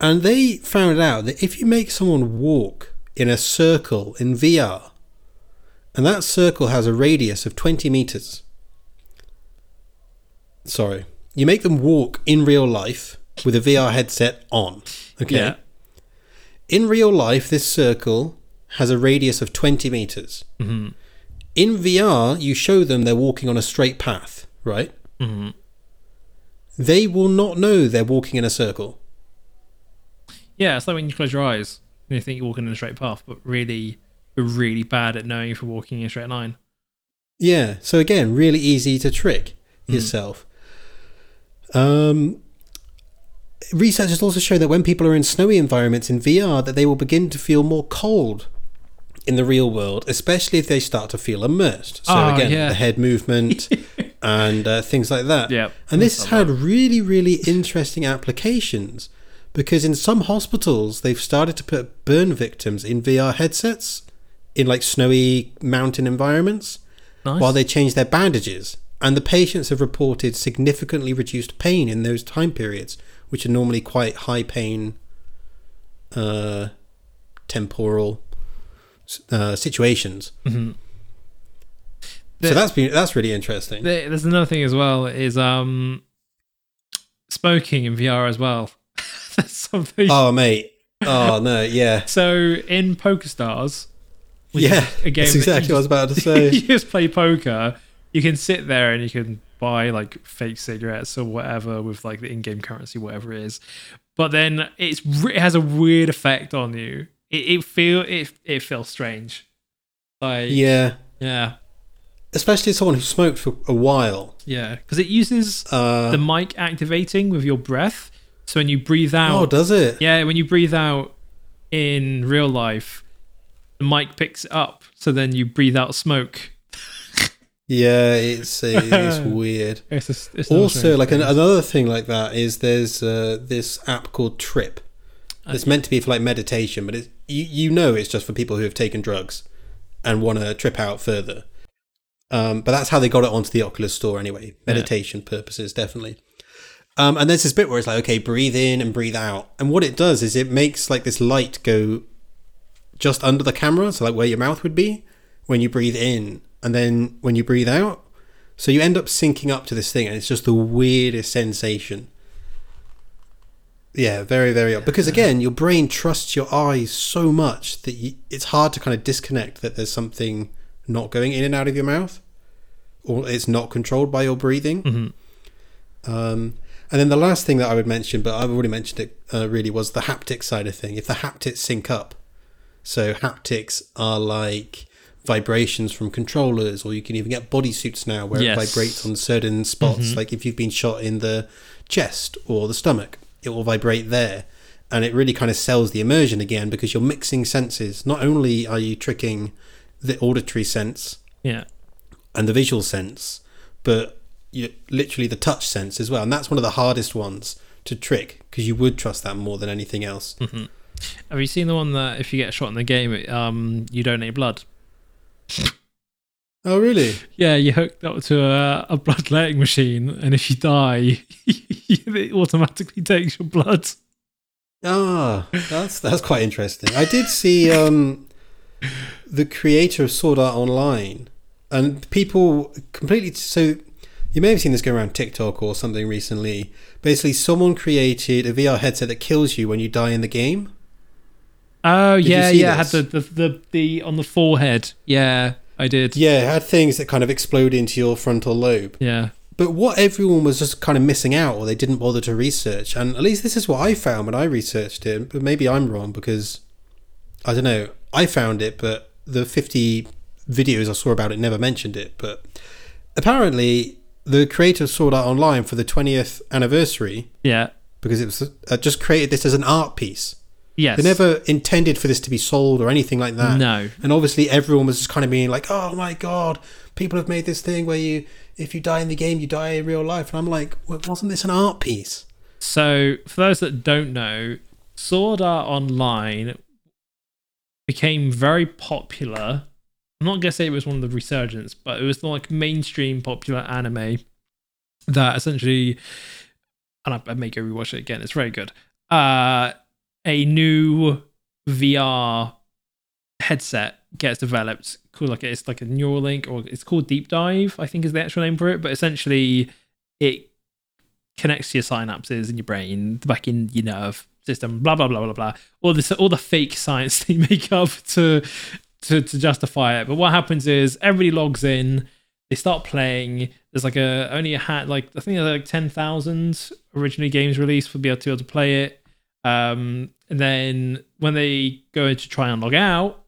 and they found out that if you make someone walk in a circle in VR, and that circle has a radius of 20 meters, sorry, you make them walk in real life with a VR headset on. Okay. Yeah. In real life, this circle has a radius of 20 meters. hmm In VR, you show them they're walking on a straight path, right? hmm They will not know they're walking in a circle. Yeah, it's like when you close your eyes and you think you're walking in a straight path, but really, you're really bad at knowing if you're walking in a straight line. Yeah. So again, really easy to trick yourself. Um, researchers also show that when people are in snowy environments in VR, that they will begin to feel more cold in the real world, especially if they start to feel immersed. So Oh, again, yeah. the head movement <laughs> and uh, things like that. Yeah. And this has had really, really interesting applications because in some hospitals they've started to put burn victims in VR headsets in like snowy mountain environments nice. while they change their bandages. And the patients have reported significantly reduced pain in those time periods, which are normally quite high pain, uh, temporal uh, situations. Mhm. so that's been that's really interesting. There- There's another thing as well is um smoking in VR as well. <laughs> That's something. oh mate, oh no, yeah, <laughs> So in PokerStars, which yeah, a game that's that exactly you what I was about to <laughs> say. you just play poker. You can sit there and you can buy like fake cigarettes or whatever with like the in-game currency, whatever it is. But then it's it has a weird effect on you. It, it feel it it feels strange. Like yeah, yeah, especially as someone who smoked for a while. yeah, because it uses Uh, the mic activating with your breath. So when you breathe out, oh, does it? yeah, when you breathe out in real life, the mic picks it up. So then you breathe out smoke. Yeah, it's it's <laughs> weird. It's a, it's Also, like an, another thing like that is there's uh, this app called TRIPP. It's meant to be for like meditation, but it, you you know it's just for people who have taken drugs and want to trip out further. Um, but that's how they got it onto the Oculus Store anyway. Meditation purposes, definitely. Um, and there's this bit where it's like, okay, breathe in and breathe out, and what it does is it makes like this light go just under the camera, so like where your mouth would be when you breathe in, and then when you breathe out. So you end up syncing up to this thing, and it's just the weirdest sensation. Yeah, very, very odd. Because again, your brain trusts your eyes so much that you, it's hard to kind of disconnect that there's something not going in and out of your mouth, or it's not controlled by your breathing. Mm-hmm. Um, and then the last thing that I would mention, but I've already mentioned it, uh, really was the haptic side of thing. If the haptics sync up, so haptics are like vibrations from controllers, or you can even get bodysuits now where Yes. it vibrates on certain spots. Mhm. Like if you've been shot in the chest or the stomach, it will vibrate there. And it really kind of sells the immersion again because you're mixing senses. Not only are you tricking the auditory sense Yeah. and the visual sense, but you literally the touch sense as well. And that's one of the hardest ones to trick because you would trust that more than anything else. hmm Have you seen the one that if you get shot in the game, it, um, you donate blood? Oh, really? Yeah, you hooked up to a, a bloodletting machine, and if you die, <laughs> it automatically takes your blood. Ah, that's that's quite interesting. I did see um, the creator of Sword Art Online, and people completely. So you may have seen this go around TikTok or something recently. Basically, someone created a VR headset that kills you when you die in the game. Oh Did yeah, yeah. this? Had the, the the the on the forehead. Yeah, I did. Yeah, it had things that kind of explode into your frontal lobe. Yeah. But what everyone was just kind of missing out, or they didn't bother to research, and at least this is what I found when I researched it. But maybe I'm wrong because I don't know. I found it, but the 50 videos I saw about it never mentioned it. But apparently, the creator of Sword Art Online for the 20th anniversary, Yeah. because it was uh, just created this as an art piece. Yes. They never intended for this to be sold or anything like that. No. And obviously, everyone was just kind of being like, "Oh my god, people have made this thing where you, if you die in the game, you die in real life." And I'm like, well, "Wasn't this an art piece?" So, for those that don't know, Sword Art Online became very popular. I'm not gonna say it was one of the resurgence, but it was like mainstream popular anime that essentially, and I, I may go rewatch it again. It's very good. Uh, a new VR headset gets developed called like it's like a Neuralink or it's called Deep Dive. I think is the actual name for it, but essentially it connects to your synapses in your brain, back in your nerve system, blah blah blah blah blah. All this, all the fake science <laughs> they make up to to to justify it. But what happens is everybody logs in, they start playing. There's like a only a hat like I think there's like ten thousand originally games released for be able to be able to play it. Um, and then when they go to try and log out,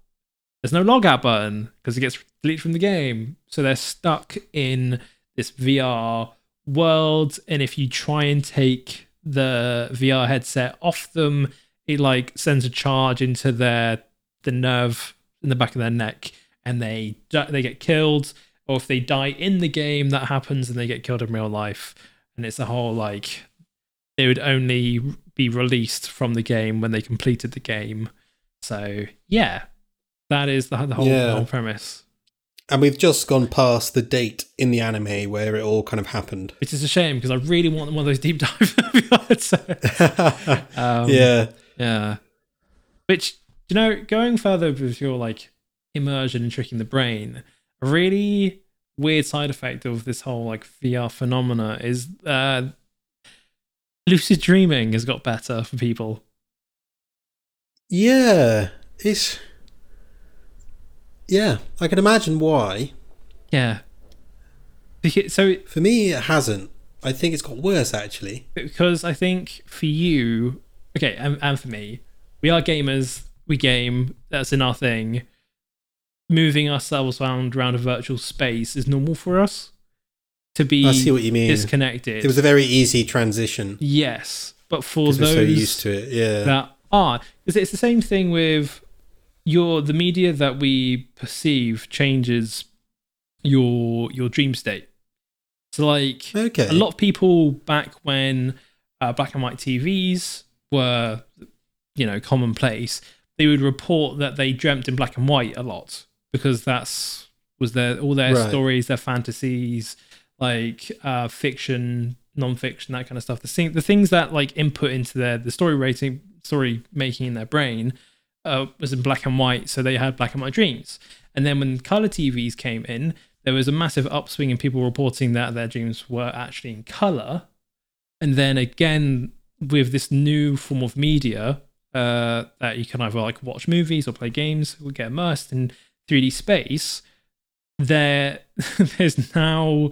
there's no log out button because it gets deleted from the game. So they're stuck in this VR world. And if you try and take the VR headset off them, it like sends a charge into their the nerve in the back of their neck, and they they get killed. Or if they die in the game, that happens, and they get killed in real life. And it's a whole like they would only be released from the game when they completed the game. So yeah, that is the, the whole, Yeah. the whole premise. And we've just gone past the date in the anime where it all kind of happened. Which is a shame because I really want one of those deep <laughs> dive headsets. <laughs> Um, yeah, Yeah. Which, you know, going further with your like immersion and tricking the brain, a really weird side effect of this whole like VR phenomena is uh lucid dreaming has got better for people. yeah. It's yeah. I can imagine why. Yeah. So For me, it hasn't. I think it's got worse actually. because I think for you, okay, and, and for me, we are gamers. We game. That's in our thing. Moving ourselves around around a virtual space is normal for us. To be I see what you mean. disconnected. It was a very easy transition yes, but for those so used to it. Yeah. that are, because it's the same thing with your the media that we perceive changes your your dream state. So like okay. a lot of people back when uh, black and white TVs were, you know, commonplace, they would report that they dreamt in black and white a lot because that's was their all their Right. stories, their fantasies, like uh, fiction, non-fiction, that kind of stuff. The thing, the things that like input into their the story rating, story making in their brain uh, was in black and white, so they had black and white dreams. And then when color TVs came in, there was a massive upswing in people reporting that their dreams were actually in color. And then again, with this new form of media, uh, that you can either like watch movies or play games or get immersed in 3D space, there <laughs> there's now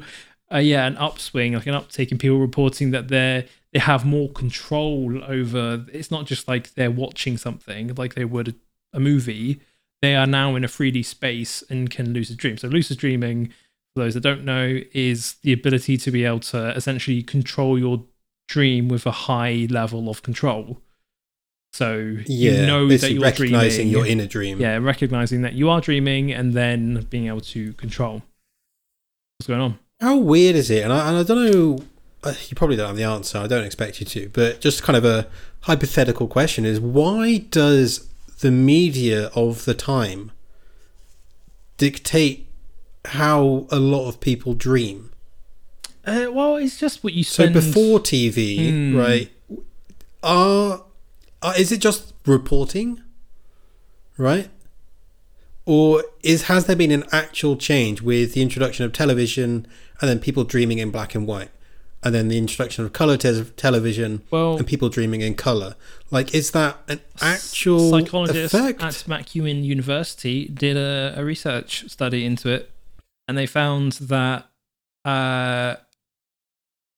uh, yeah an upswing, like an uptake in people reporting that they're they have more control over. It's not just like they're watching something like they would a, a movie. They are now in a 3D space and can lucid dream. So lucid dreaming, for those that don't know, is the ability to be able to essentially control your dream with a high level of control. So Yeah, you know that you're recognizing dreaming. your inner dream. Yeah, recognizing that you are dreaming and then being able to control what's going on. How weird is it? And I, and I don't know. uh, You probably don't have the answer. I don't expect you to. But just kind of a hypothetical question is: Why does the media of the time dictate how a lot of people dream? Uh, well, it's just what you So before TV, Hmm. right? Are, are is it just reporting, right? Or is has there been an actual change with the introduction of television and then people dreaming in black and white, and then the introduction of color te- television well, and people dreaming in color? Like, is that an actual psychologist effect? at MacEwan University did a, a research study into it, and they found that uh,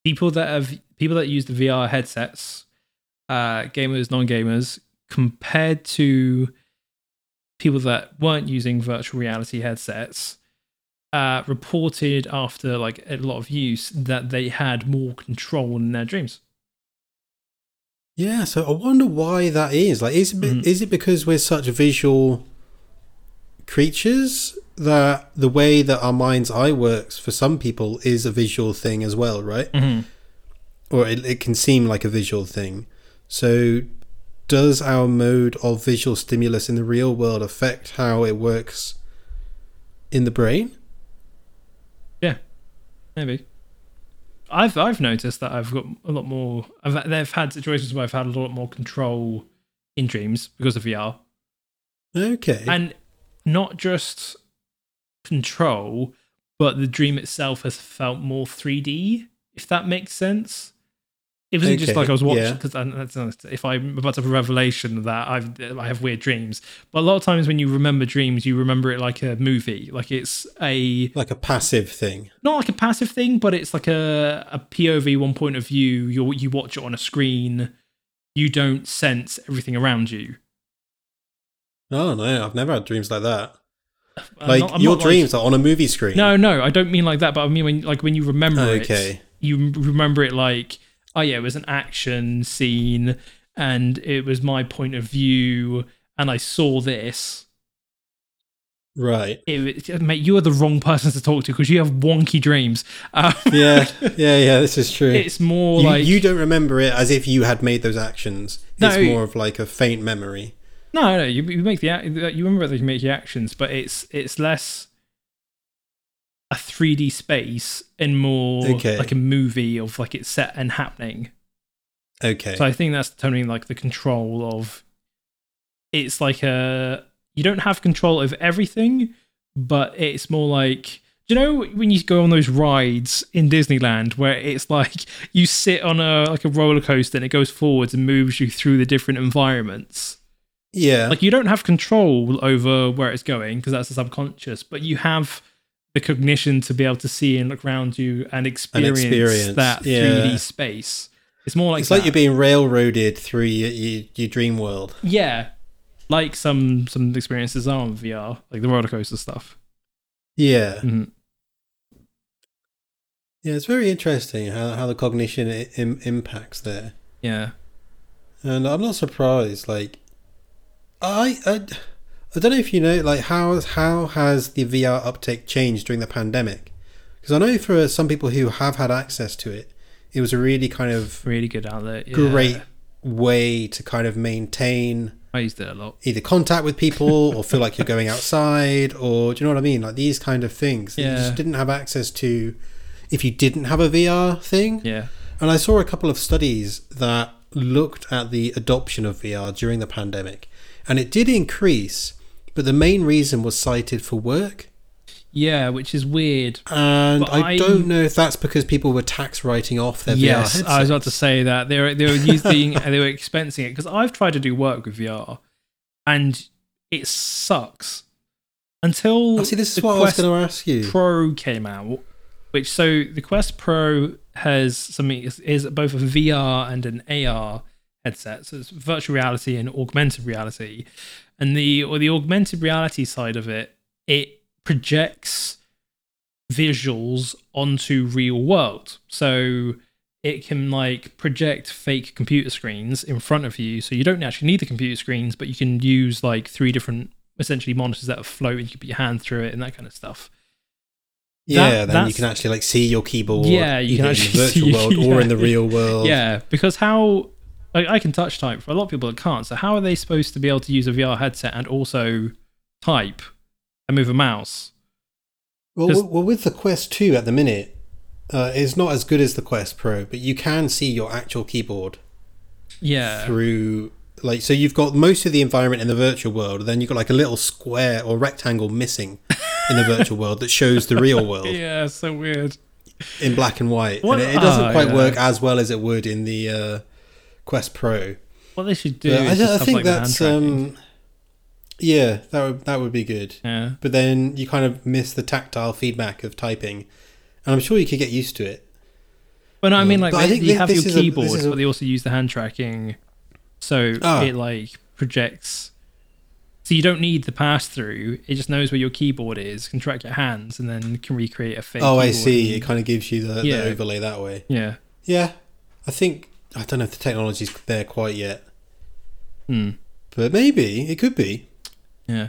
people that have people that use the VR headsets, uh, gamers, non-gamers, compared to people that weren't using virtual reality headsets, uh, reported after like a lot of use that they had more control in their dreams. Yeah, so I wonder why that is. Like, is it, Mhm. is it because we're such visual creatures that the way that our mind's eye works for some people is a visual thing as well, right? Mm-hmm. Or it, it can seem like a visual thing. So, does our mode of visual stimulus in the real world affect how it works in the brain? Yeah, maybe. I've I've noticed that I've got a lot more. I've they've had situations where I've had a lot more control in dreams because of VR, Okay. and not just control, but the dream itself has felt more 3D. If that makes sense. It wasn't just like I was watching yeah. because if I'm about to have a revelation that I've I have weird dreams, but a lot of times when you remember dreams, you remember it like a movie, like it's a like a passive thing. not like a passive thing, but it's like a, a POV one point of view. You you watch it on a screen. You don't sense everything around you. Oh, no, I've never had dreams like that. I'm Like, not- your not like- dreams are on a movie screen. no, no, I don't mean like that. But I mean when like when you remember Okay. it, you remember it like oh yeah, it was an action scene, and it was my point of view, and I saw this. Right. It, mate, you are the wrong person to talk to because you have wonky dreams. Um, Yeah, <laughs> yeah, yeah. This is true. it's more you, like you don't remember it as if you had made those actions. It's No. more of like a faint memory. No, no, you, you make the you remember that you make the actions, but it's it's less a 3D space and more Okay. like a movie of like it's set and happening. Okay. So I think that's totally like the control of. It's like a you don't have control of everything, but it's more like do you know when you go on those rides in Disneyland where it's like <laughs> you sit on a like a roller coaster and it goes forwards and moves you through the different environments. yeah. Like you don't have control over where it's going because that's the subconscious, but you have the cognition to be able to see and look around you and experience, experience, that yeah. 3D space. It's more like it's like you're being railroaded through your, your, your dream world. yeah, like some some experiences are on VR, like the roller coaster stuff. Yeah. Mhm. Yeah, it's very interesting how, how the cognition Im- impacts there. Yeah, And I'm not surprised. Like, I, I, I don't know if you know, like, how how has the VR uptake changed during the pandemic? Because I know for some people who have had access to it, it was a really kind of really good outlet. Yeah. great way to kind of maintain I used it a lot. either contact with people or feel like you're going outside or do you know what I mean? Like these kind of things that you Yeah. just didn't have access to if you didn't have a VR thing. Yeah, And I saw a couple of studies that looked at the adoption of VR during the pandemic. And it did increase, but the main reason was cited for work. Yeah, which is weird. And I, I- don't know if that's because people were tax writing off their yes, VR I was about to say that they were they were using <laughs> they were expensing it because I've tried to do work with VR, and it sucks until Oh, see, this is what I was going to ask you. Pro came out, which so the Quest Pro has something is, is both a VR and an AR headset, so it's virtual reality and augmented reality, and the or the augmented reality side of it, it projects visuals onto real world, so it can like project fake computer screens in front of you, so you don't actually need the computer screens, but you can use like three different essentially monitors that are float and you can put your hand through it and that kind of stuff. yeah, that- then you can actually like see your keyboard. Yeah, you can either in actually the <laughs> virtual see- world <laughs> or in the real world. Yeah, because how like I can touch type for a lot of people that can't. So how are they supposed to be able to use a VR headset and also type and move a mouse? Well, well, with the Quest 2 at the minute, uh, it's not as good as the Quest Pro, but you can see your actual keyboard Yeah. through. Like, so you've got most of the environment in the virtual world, and then you've got like a little square or rectangle missing in the <laughs> virtual world that shows the real world <laughs> Yeah, so weird. in black and white. What- And it, it doesn't ah, quite yeah. work as well as it would in the uh, Quest Pro. What they should do I, I think like, that's um, yeah, that would that would be good. yeah. But then you kind of miss the tactile feedback of typing, and I'm sure you could get used to it. But no, I mean like But I they, think you have your is a- keyboard, a- but they also use the hand tracking, so Ah. it like projects. So you don't need the pass through; it just knows where your keyboard is, can track your hands, and then can recreate a fake. oh, I keyboard see. It kind of gives you the, Yeah. the overlay that way. yeah. Yeah, I think I don't know if the technology's there quite yet, Hmm. but maybe it could be. Yeah.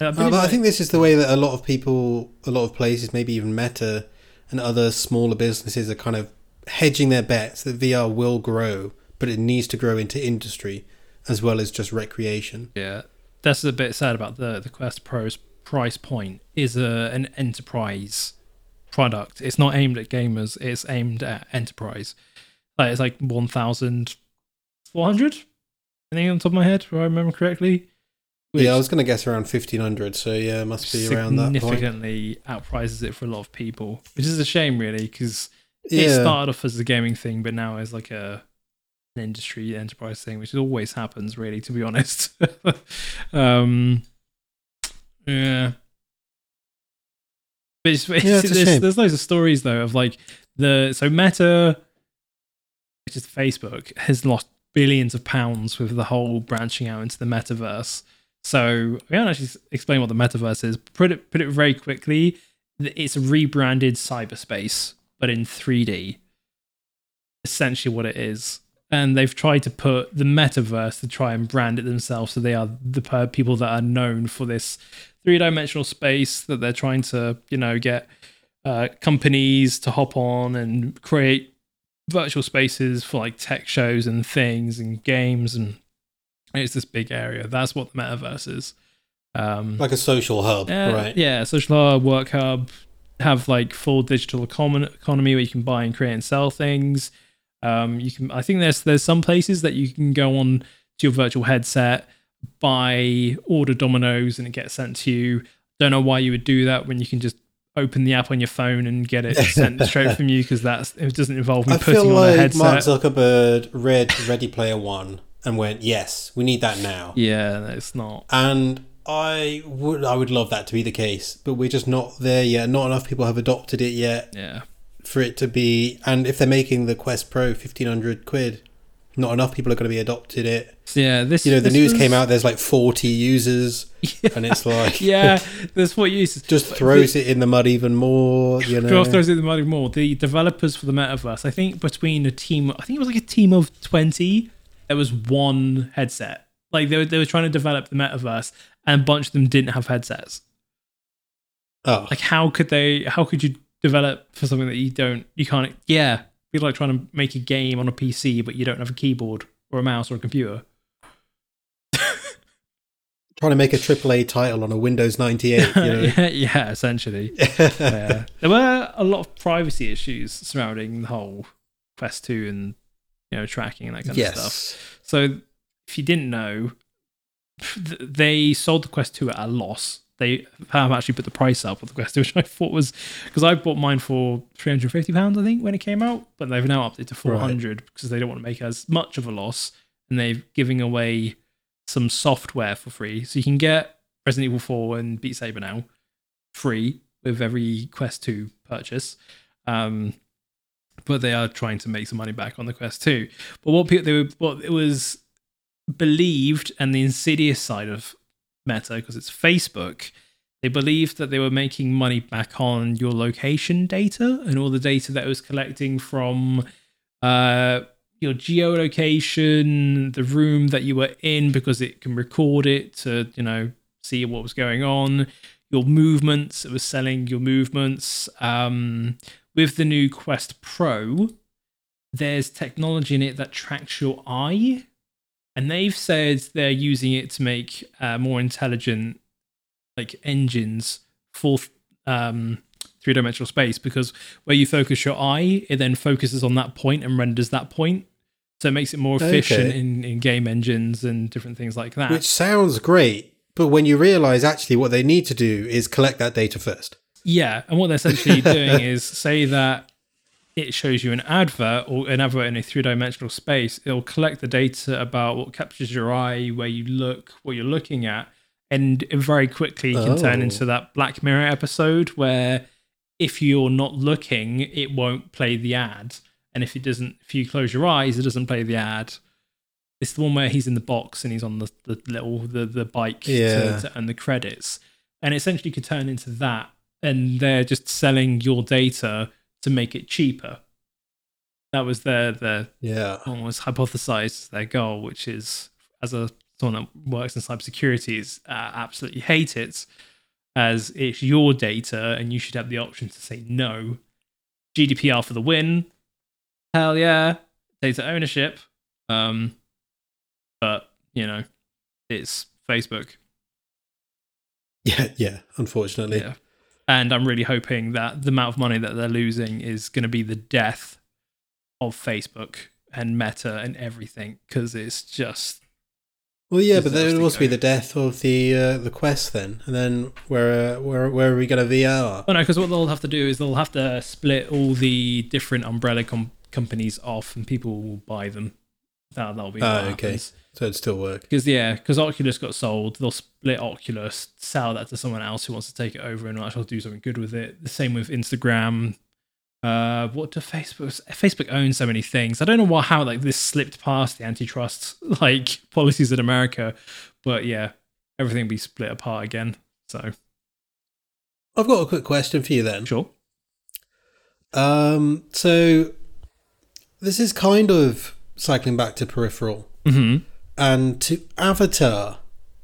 Uh, Uh, but I think this is the way that a lot of people, a lot of places, maybe even Meta and other smaller businesses are kind of hedging their bets that VR will grow, but it needs to grow into industry as well as just recreation. Yeah, that's a bit sad about the the Quest Pro's price point is a an enterprise product. It's not aimed at gamers. It's aimed at enterprise. Like it's like one thousand four hundred. I think on top of my head, if I remember correctly. Yeah, I was going to guess around 1500, so yeah, it must be around that significantly outprices it for a lot of people, which is a shame, really, because it Yeah. started off as a gaming thing, but now it's like a an industry enterprise thing, which always happens, really, to be honest. <laughs> um, yeah. But it's, it's, Yeah, it's <laughs> there's, there's loads of stories though of like the so Meta, which is Facebook, has lost billions of pounds with the whole branching out into the metaverse. So we haven't actually explained what the metaverse is. Put it put it very quickly. It's a rebranded cyberspace, but in 3D. Essentially, what it is, and they've tried to put the metaverse to try and brand it themselves, so they are the people that are known for this three-dimensional space that they're trying to, you know, get uh, companies to hop on and create virtual spaces for like tech shows and things and games and it's this big area. That's what the metaverse is. Um, Like a social hub, yeah, right? Yeah, social hub, work hub, have like full digital econ- economy where you can buy and create and sell things. Um, you can. I think there's there's some places that you can go on to your virtual headset, buy, order Domino's, and it gets sent to you. Don't know why you would do that when you can just open the app on your phone and get it <laughs> sent straight from you because that's it doesn't involve me I putting feel on a like headset. Mark Zuckerberg read Ready Player One and went, "Yes, we need that now." yeah, it's not. And I would, I would love that to be the case, but we're just not there yet. Not enough people have adopted it yet Yeah, for it to be. And if they're making the Quest Pro fifteen hundred quid, not enough people are going to be adopted it. Yeah. This You know, the news was- came out. There's like forty users, <laughs> Yeah. and it's like, <laughs> yeah, there's what users. just throws it in the mud even more. You know, throws it in the mud even more. The developers for the metaverse, I think between a team, I think it was like a team of 20, there was one headset. Like they were, they were trying to develop the metaverse and a bunch of them didn't have headsets. oh, Like how could they, how could you develop for something that you don't, you can't, yeah. Be like trying to make a game on a PC, but you don't have a keyboard or a mouse or a computer. <laughs> trying to make a AAA title on a Windows ninety eight. You know, <laughs> yeah, yeah, essentially. <laughs> yeah. There were a lot of privacy issues surrounding the whole Quest 2 and you know tracking and that kind of stuff. yes. So if you didn't know, they sold the Quest 2 at a loss they have actually put the price up of the Quest <laughs> which I thought was because I bought mine for 350 pounds, I think, when it came out, but they've now upped it to 400 because they don't want to make as much of a loss, and they're giving away some software for free, so you can get Resident Evil 4 and Beat Saber now free with every Quest 2 purchase. Um, but they are trying to make some money back on the Quest 2. But what people they were, what it was believed, and the insidious side of Meta, because it's Facebook, they believed that they were making money back on your location data and all the data that it was collecting from uh, your geolocation, the room that you were in, because it can record it to, you know, see what was going on, your movements. It was selling your movements. Um, with the new Quest Pro, there's technology in it that tracks your eye. And they've said they're using it to make uh, more intelligent like engines for um, three dimensional space because where you focus your eye, it then focuses on that point and renders that point. So it makes it more efficient Okay. in, in game engines and different things like that. Which sounds great, but when you realize actually what they need to do is collect that data first. Yeah, and what they're essentially doing <laughs> is say that it shows you an advert or an advert in a three dimensional space. It'll collect the data about what captures your eye, where you look, what you're looking at, and very quickly can turn Oh. into that Black Mirror episode where if you're not looking, it won't play the ad, and if it doesn't, if you close your eyes, it doesn't play the ad. It's the one where he's in the box and he's on the, the little the the bike Yeah. to, to earn the credits, and essentially could turn into that and they're just selling your data to make it cheaper. That was their their Yeah. almost hypothesized their goal, which is as a someone that works in cybersecurity, is uh, absolutely hate it, as it's your data and you should have the option to say no. GDPR for the win. Hell yeah, data ownership. Um, but you know, it's Facebook. Yeah, yeah, unfortunately. Yeah. And I'm really hoping that the amount of money that they're losing is going to be the death of Facebook and Meta and everything because it's just Well, yeah, but Deserves would also be the death of the uh, the quest then, and then where uh, where where are we going to VR? Oh no, because what they'll have to do is they'll have to split all the different umbrella com- companies off, and people will buy them. That that'll be what okay. happens. So it'd still work. Because yeah, because Oculus got sold, they'll split Oculus, sell that to someone else who wants to take it over and actually do something good with it. The same with Instagram. Uh, what do Facebook? Facebook owns so many things. I don't know what how like this slipped past the antitrust <laughs> like policies in America, but yeah, everything be split apart again. So I've got a quick question for you then. sure. Um, so this is kind of cycling back to Peripheral hmm and to Avatar,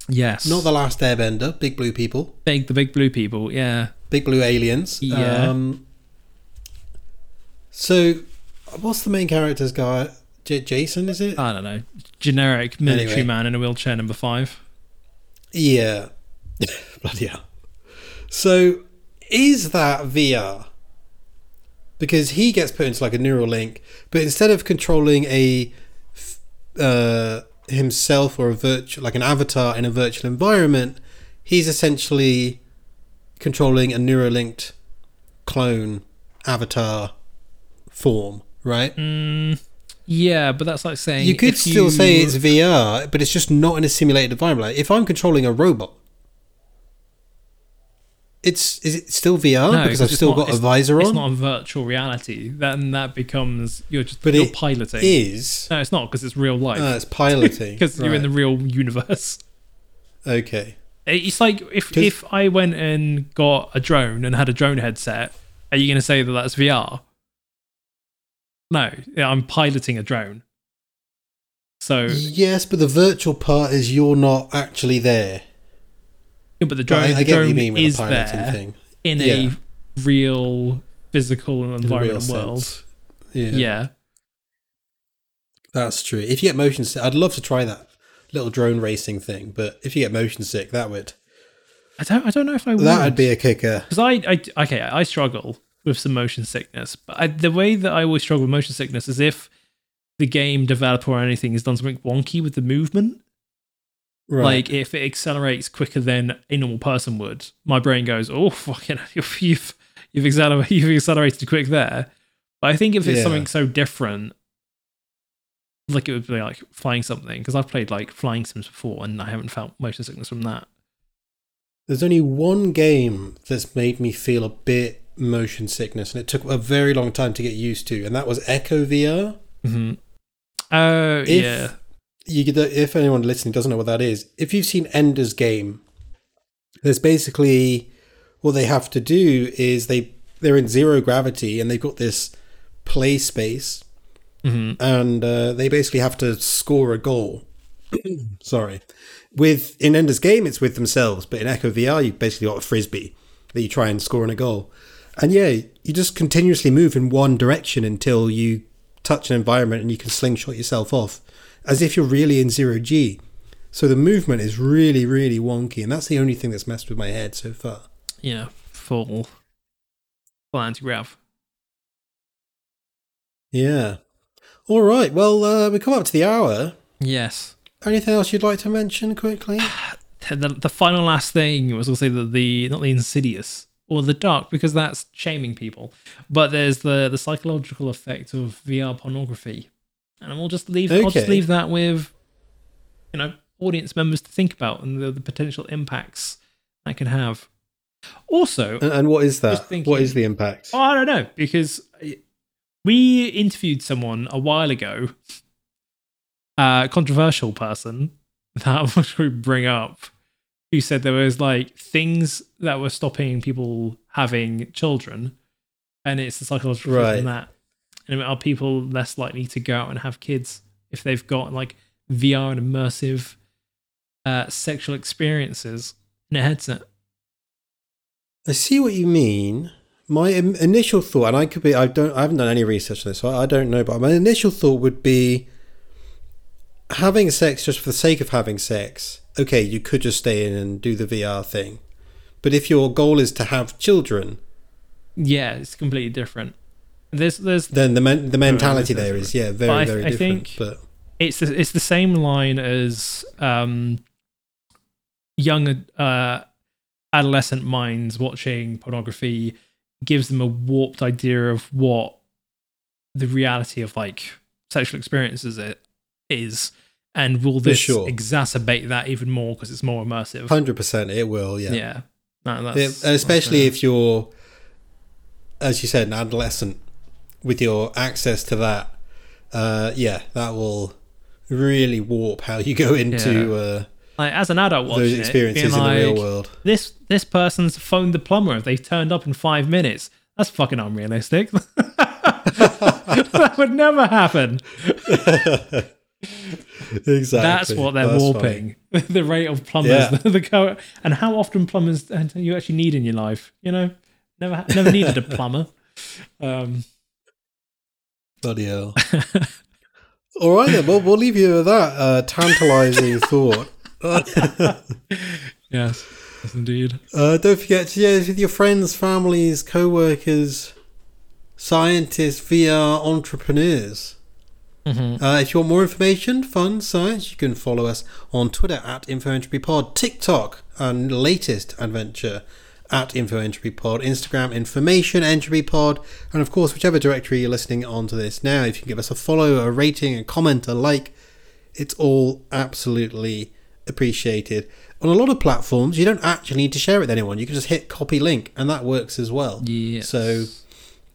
Yes. not the Last Airbender, big blue people, big the big blue people. Yeah. big blue aliens. Yeah. Um, so, what's the main character's guy? J- Jason, is it? I don't know. Generic military Anyway. man in a wheelchair, number five. Yeah. <laughs> Bloody hell. So, is that VR? Because he gets put into like a neural link, but instead of controlling a uh, himself or a virtual, like an avatar in a virtual environment, he's essentially controlling a neural linked clone avatar form, right? Mm, yeah, but that's like saying You could still you- say it's VR, but it's just not in a simulated environment. Like if I'm controlling a robot, it's is it still VR No, because 'cause I've still not- got a visor It's not a virtual reality. Then that becomes you're just But you're it piloting. is. no, it's not because it's real life. Uh, it's <laughs> piloting Because you're in the real universe. okay. It's like if 'Cause- if I went and got a drone and had a drone headset, are you going to say that that's VR? No, I'm piloting a drone. So, Yes, but the virtual part is you're not actually there. Yeah, but the drone, I, I the get drone you mean with is the there thing. in Yeah. a real physical In a environment world. sense. Yeah, Yeah. that's true. If you get motion sick, I'd love to try that little drone racing thing. But if you get motion sick, that would I don't. I don't know if I would. that would be a kicker. because I, I okay I struggle with some motion sickness but I, the way that I always struggle with motion sickness is if the game developer or anything has done something wonky with the movement Right. Like if it accelerates quicker than a normal person would, my brain goes, "Oh, fucking, <laughs> you've you've you've accelerated, <laughs> you've accelerated quick there." But I think if it's Yeah. something so different, like it would be like flying something, because I've played like flying sims before, and I haven't felt motion sickness from that. There's only one game that's made me feel a bit motion sickness, and it took a very long time to get used to, and that was Echo VR. Mm-hmm. Oh If- yeah, You if anyone listening doesn't know what that is, if you've seen Ender's Game, there's basically what they have to do is they they're in zero gravity and they've got this play space hmm and uh, they basically have to score a goal. <clears throat> Sorry, with in Ender's Game, it's with themselves, but in Echo VR, you basically got a frisbee that you try and score in a goal. And yeah, you just continuously move in one direction until you touch an environment and you can slingshot yourself off, as if you're really in zero g. So the movement is really, really wonky, and that's the only thing that's messed with my head so far. yeah, full full anti grav. Yeah. All right. Well, uh, we come up to the hour. Yes. Anything else you'd like to mention quickly? <sighs> the, the final last thing was also the, the not the insidious or the dark because that's shaming people but there's the the psychological effect of vr pornography and we'll just leave i'll just leave that with you know audience members to think about and the, the potential impacts that can have also And, and what is that? thinking- What is the impact? Oh, I don't know because we interviewed someone a while ago, a controversial person <laughs> that we bring up, who said there was like things that were stopping people having children, and it's the psychological Right. that. And are people less likely to go out and have kids if they've got like VR and immersive uh, sexual experiences in a headset? I see what you mean. My im- initial thought, and I could be, I don't, I haven't done any research on this, so I, I don't know, but my initial thought would be having sex just for the sake of having sex. Okay, you could just stay in and do the VR thing, but if your goal is to have children, Yeah, it's completely different. There's there's then the men- the mentality there is yeah, very But I- very I different. think- but it's the, it's the same line as um, young uh, adolescent minds watching pornography gives them a warped idea of what the reality of like sexual experiences it is, and will this sure. exacerbate that even more because it's more immersive? hundred percent, it will. Yeah, Yeah, No, Yeah, that's, especially that's, if you're, as you said, an adolescent with your access to that. Uh, yeah, that will really warp how you go into uh, like, as an adult watching those it, experiences being in the real world. this this person's phoned the plumber if they turned up in five minutes. That's fucking unrealistic. <laughs> that would never happen. <laughs> exactly. That's what they're That's warping. <laughs> the rate of plumbers, Yeah. the, the co- and how often plumbers you actually need in your life. You know, never never needed a plumber. Um, Bloody hell. <laughs> All right, then. Well, we'll leave you with that uh, tantalizing <laughs> thought. <laughs> yes, yes, indeed. Uh, don't forget to share this with your friends, families, co-workers, scientists, VR entrepreneurs. Mhm. Uh, if you want more information, fun, science, you can follow us on Twitter at InfoEntropyPod, TikTok, and latest adventure at InfoEntropyPod, Instagram, Information Entropy Pod, and of course, whichever directory you're listening onto this now, if you can give us a follow, a rating, a comment, a like, it's all absolutely appreciated. On a lot of platforms, you don't actually need to share it with anyone. You can just hit copy link, and that works as well. Yes. So,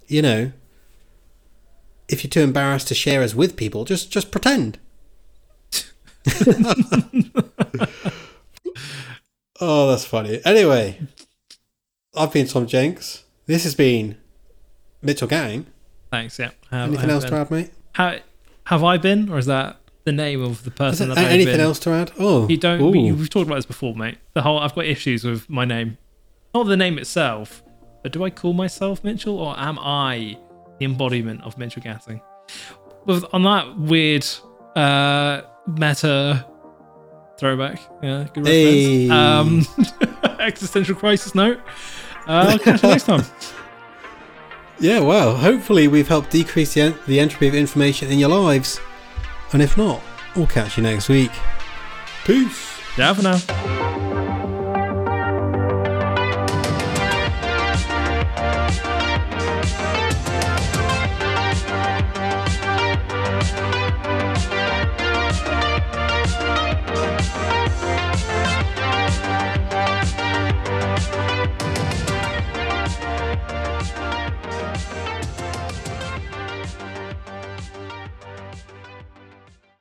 you know, if you're too embarrassed to share us with people, just just pretend. <laughs> <laughs> oh, that's funny. Anyway, I've been Tom Jenks. This has been Mitchell Gang. Thanks. Yeah. Have, Anything else been. to add, mate? How, have I been, or is that the name of the person that I've anything been? else to add? Oh, You don't. We, we've talked about this before, mate. The whole I've got issues with my name, not the name itself, but do I call myself Mitchell or am I the embodiment of Mitchell Gatting? With on that weird uh, meta throwback, yeah, good reference. Hey. Um, <laughs> existential crisis note. Uh, I'll catch you next time. <laughs> Yeah, well, hopefully we've helped decrease the, en- the entropy of information in your lives. And if not, we'll catch you next week. Peace. Ciao for now.